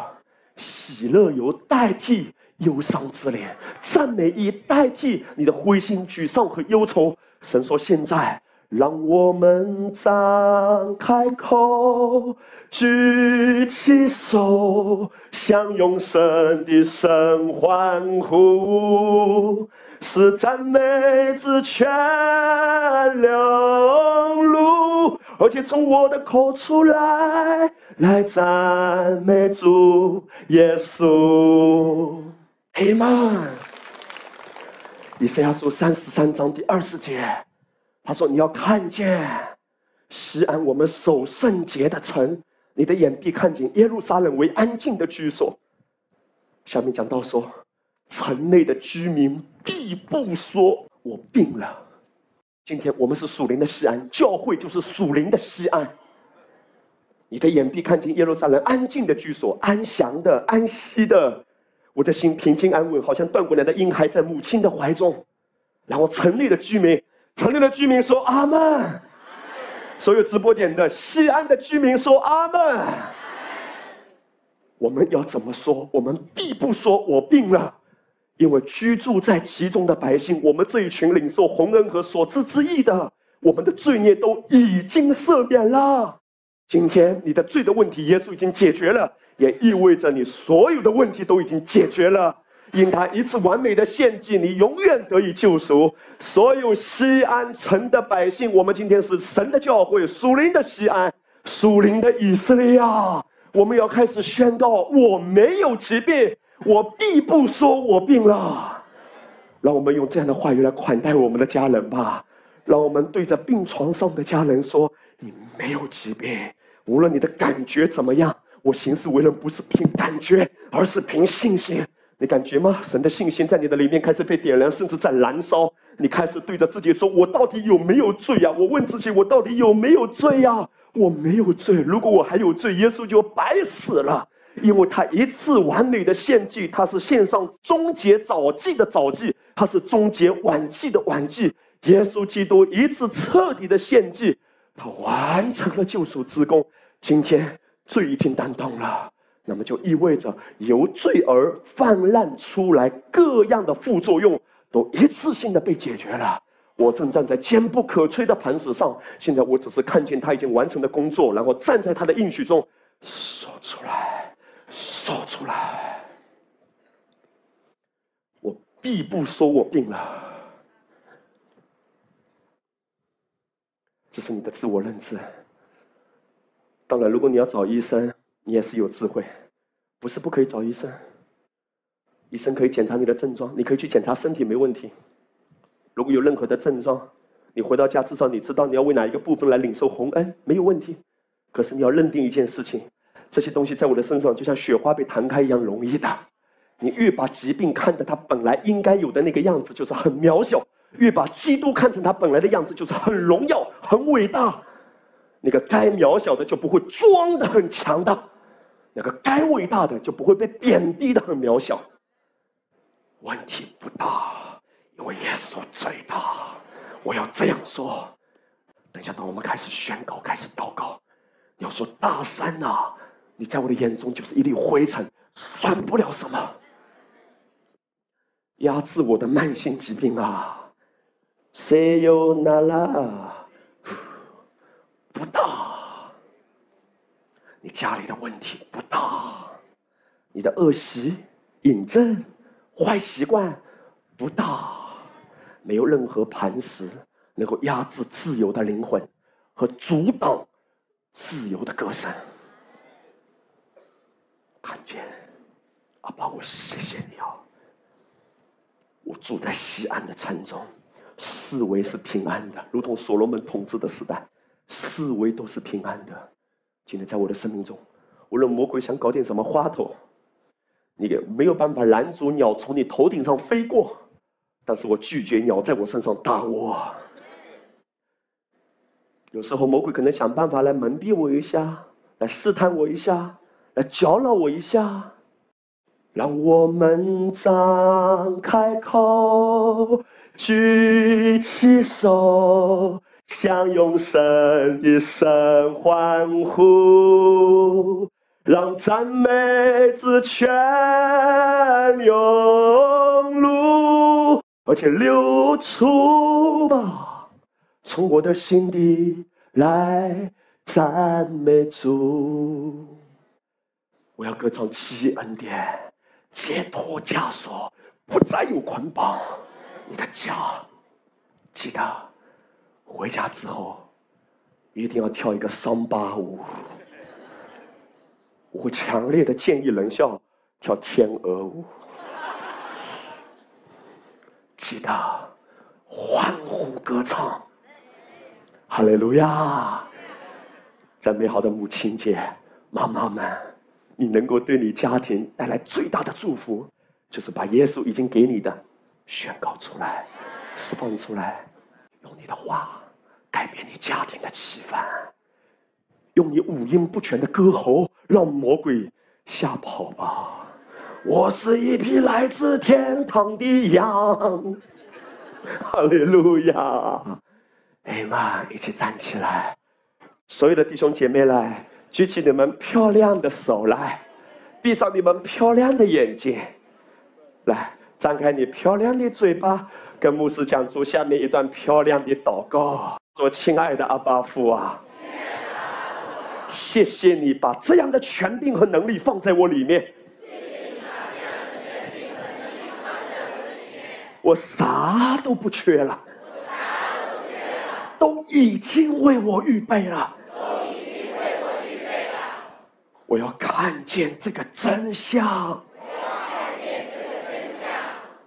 喜乐由代替忧伤之脸，赞美以代替你的灰心沮丧和忧愁。神说：“现在，让我们张开口，举起手，向永生的神欢呼。”是赞美之泉流露，而且从我的口出来，来赞美主耶稣。黑曼。以赛亚书三十三章第二十节，他说：“你要看见西安，我们守圣洁的城，你的眼必看见耶路撒冷为安静的居所。”下面讲到说。城内的居民必不说：“我病了。”今天我们是属灵的西安，教会就是属灵的西安。你的眼必看见耶路撒冷安静的居所，安详的、安息的，我的心平静安稳，好像断过来的婴孩在母亲的怀中。然后城内的居民，城内的居民说：“阿门。”所有直播点的西安的居民说：“阿门。”我们要怎么说？我们必不说：“我病了。”因为居住在其中的百姓，我们这一群领受洪恩和所赐之意的，我们的罪孽都已经赦免了。今天你的罪的问题，耶稣已经解决了，也意味着你所有的问题都已经解决了。因他一次完美的献祭，你永远得以救赎。所有西安城的百姓，我们今天是神的教会，属灵的西安，属灵的以色列啊！我们要开始宣告：我没有疾病。我必不说我病了，让我们用这样的话语来款待我们的家人吧。让我们对着病床上的家人说：“你没有疾病，无论你的感觉怎么样，我行事为人不是凭感觉，而是凭信心。你感觉吗？神的信心在你的里面开始被点燃，甚至在燃烧。你开始对着自己说：“我到底有没有罪呀？”我问自己：“我到底有没有罪呀？”我没有罪。如果我还有罪，耶稣就白死了，因为他一次完美的献祭，他是献上终结早祭的早祭，他是终结晚祭的晚祭。耶稣基督一次彻底的献祭，他完成了救赎之功。今天罪已经担当了。那么就意味着由罪而泛滥出来各样的副作用都一次性的被解决了。我正站在坚不可摧的磐石上，现在我只是看见他已经完成的工作，然后站在他的应许中说出来，说出来。我必不说我病了，这是你的自我认知。当然，如果你要找医生。你也是有智慧，不是不可以找医生。医生可以检查你的症状，你可以去检查身体没问题。如果有任何的症状，你回到家至少你知道你要为哪一个部分来领受洪恩，没有问题。可是你要认定一件事情，这些东西在我的身上就像雪花被弹开一样容易的。你越把疾病看得它本来应该有的那个样子，就是很渺小；越把基督看成它本来的样子，就是很荣耀、很伟大。那个该渺小的就不会装的很强大。那个该伟大的就不会被贬低的很渺小，问题不大，因为耶稣最大。我要这样说，等一下，当我们开始宣告、开始祷告，你要说大山呐，你在我的眼中就是一粒灰尘，算不了什么。压制我的慢性疾病啊，谁有那拉？不大。你家里的问题不大，你的恶习、瘾症、坏习惯不大，没有任何磐石能够压制自由的灵魂和阻挡自由的歌声。看见，阿爸，我谢谢你啊！我住在西安的城中，四围是平安的，如同所罗门统治的时代，四围都是平安的。今天在我的生命中，无论魔鬼想搞点什么花头，你也没有办法拦阻鸟从你头顶上飞过。但是我拒绝鸟在我身上打窝。有时候魔鬼可能想办法来蒙蔽我一下，来试探我一下，来搅扰我一下。让我们张开口，举起手。向永生的神欢呼，让赞美之泉涌入，而且流出吧，从我的心底来赞美主。我要歌唱奇恩典，解脱枷锁，不再有捆绑。你的家，记得。回家之后，一定要跳一个桑巴舞。我强烈的建议人笑跳天鹅舞。记得欢呼歌唱，哈利路亚！在美好的母亲节，妈妈们，你能够对你家庭带来最大的祝福，就是把耶稣已经给你的宣告出来，释放出来，用你的话。改变你家庭的气氛，用你五音不全的歌喉让魔鬼吓跑吧！我是一匹来自天堂的羊，哈利路亚！哎妈，一起站起来！所有的弟兄姐妹来，举起你们漂亮的手来，闭上你们漂亮的眼睛，来，张开你漂亮的嘴巴，跟牧师讲出下面一段漂亮的祷告。说：“亲爱的阿巴父啊，谢谢你把这样的权柄和能力放在我里面。我啥都不缺了，都已经为我预备了。我要看见这个真相。我要看见这个真相。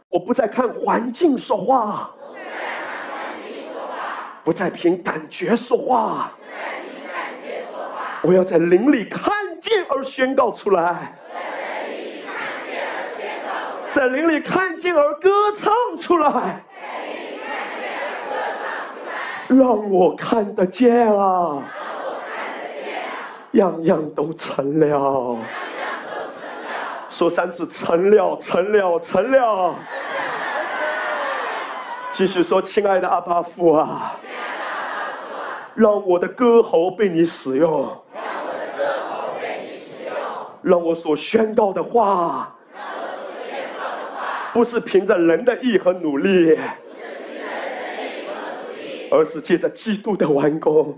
我不再看环境说话。不再看环境说话。不再凭感觉说话。不再凭感觉说话。我要在林里看见而宣告出来。在林里看见而宣告。歌唱出来。在林里看见而歌唱出来。让我看得见啊！样样都成了，说三次成了，成了，成了。继续说，亲爱的阿巴父啊，让我的歌喉被你使用，让我所宣告的话。不是凭着人的意和努力，而是借着基督的完工。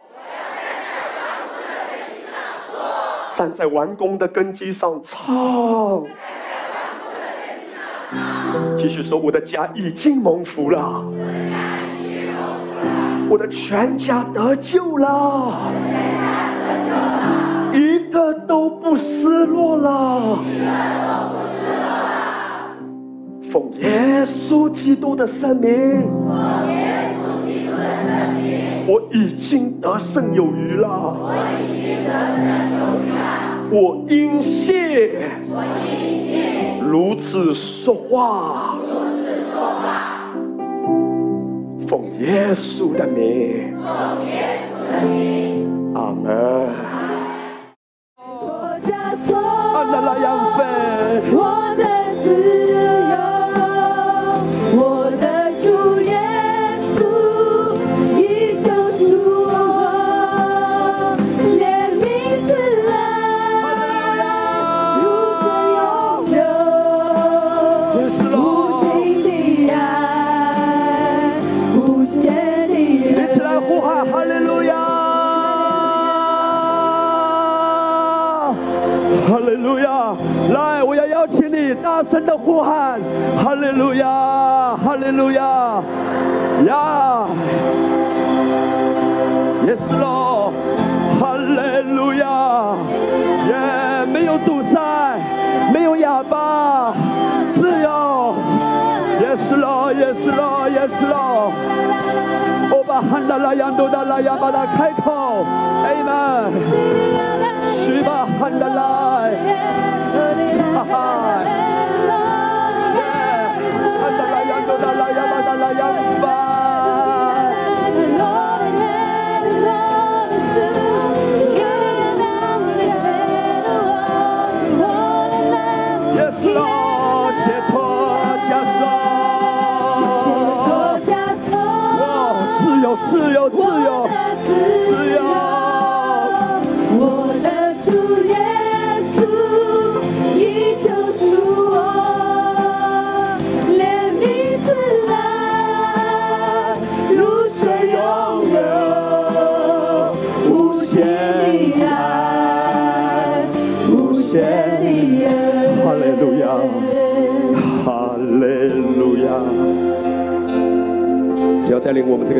站在完工的根基上唱，继续说我的家已经蒙福了，我的全家得救了，一个都不失落了。奉耶稣基督的圣名，我已经得胜有余了。我已经得胜有余了。我应谢。我应谢，如此说话。如此说话奉耶稣的名，阿门。的呼喊，哈利路亚，哈利路亚，呀，Yes Lord，哈利路亚，耶，没有堵塞，没有哑巴，自由，Yes Lord，Yes Lord，Yes Lord，我把喊的那样多的那样把它开口，Amen，去吧，喊的来，哈自由，自由，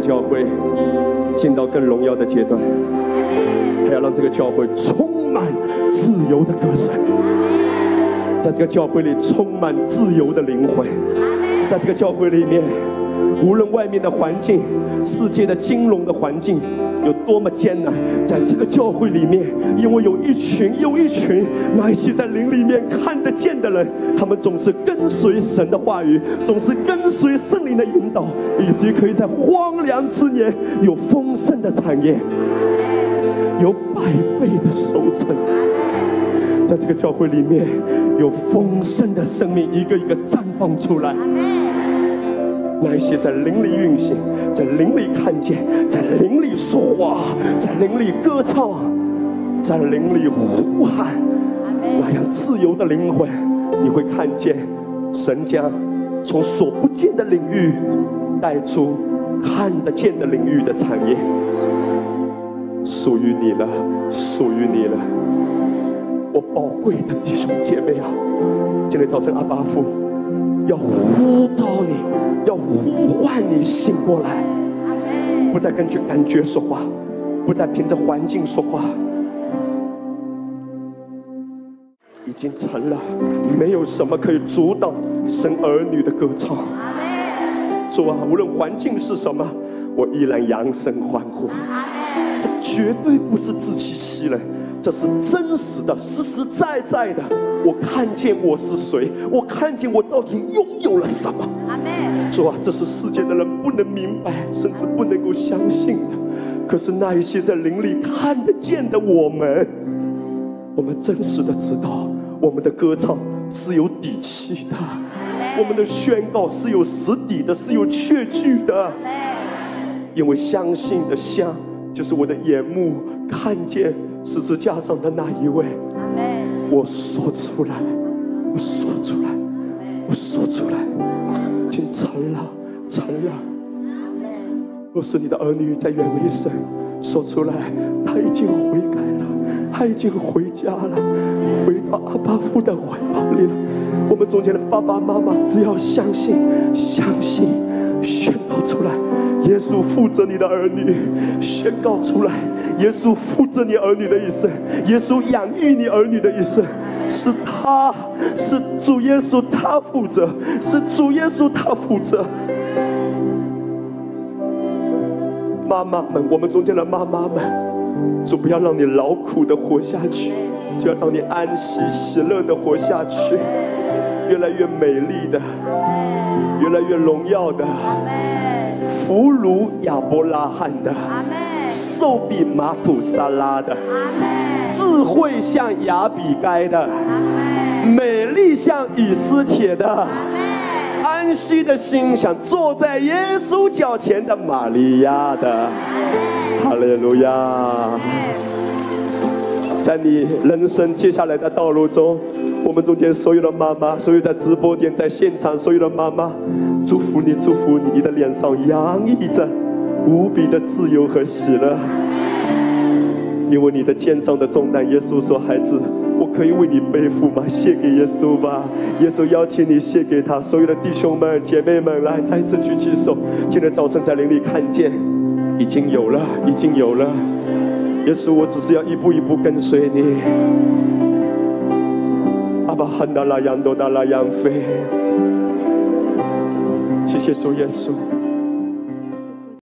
教会进到更荣耀的阶段，还要让这个教会充满自由的歌声，在这个教会里充满自由的灵魂，在这个教会里面，无论外面的环境、世界的金融的环境。有多么艰难，在这个教会里面，因为有一群又一群那些在灵里面看得见的人，他们总是跟随神的话语，总是跟随圣灵的引导，以及可以在荒凉之年有丰盛的产业，有百倍的收成。在这个教会里面，有丰盛的生命一个一个绽放出来。那些在灵里运行，在灵里看见，在灵里说话，在灵里歌唱，在灵里呼喊，那样自由的灵魂，你会看见神将从所不见的领域带出看得见的领域的产业，属于你了，属于你了，我宝贵的弟兄姐妹啊！今天早晨阿巴父要呼召你，要呼唤你醒过来，不再根据感觉说话，不再凭着环境说话，已经成了，没有什么可以阻挡生儿女的歌唱。主啊，无论环境是什么，我依然扬声欢呼。这绝对不是自欺欺人，这是真实的、实实在在的。我看见我是谁，我看见我到底拥有了什么。主啊，这是世界的人不能明白，甚至不能够相信的。可是那一些在灵里看得见的我们，我们真实的知道，我们的歌唱是有底气的，我们的宣告是有实底的，是有确据的。因为相信的像，就是我的眼目看见十字架上的那一位。我说出来，我说出来，我说出来，已经成了，成了。若是你的儿女在远离神，说出来，他已经悔改了，他已经回家了，回到阿爸父的怀抱里了。我们中间的爸爸妈妈，只要相信，相信，宣告出来。耶稣负责你的儿女，宣告出来。耶稣负责你儿女的一生，耶稣养育你儿女的一生，是他，是主耶稣他负责，是主耶稣他负责。妈妈们，我们中间的妈妈们，主不要让你劳苦的活下去，就要让你安息喜乐的活下去，越来越美丽的，越来越荣耀的。福如亚伯拉罕的，寿比马土撒拉的，智慧像雅比该的，美丽像以斯帖的，安息的心想坐在耶稣脚前的玛利亚的，哈利路亚！在你人生接下来的道路中，我们中间所有的妈妈，所有在直播间、在现场所有的妈妈，祝福你，祝福你，你的脸上洋溢着无比的自由和喜乐，因为你的肩上的重担，耶稣说：“孩子，我可以为你背负吗？献给耶稣吧。”耶稣邀请你献给他。所有的弟兄们、姐妹们，来再次举起手。今天早晨在灵里看见，已经有了，已经有了。耶稣，我只是要一步一步跟随你。阿爸汉达拉扬多达拉扬飞，谢谢主耶稣。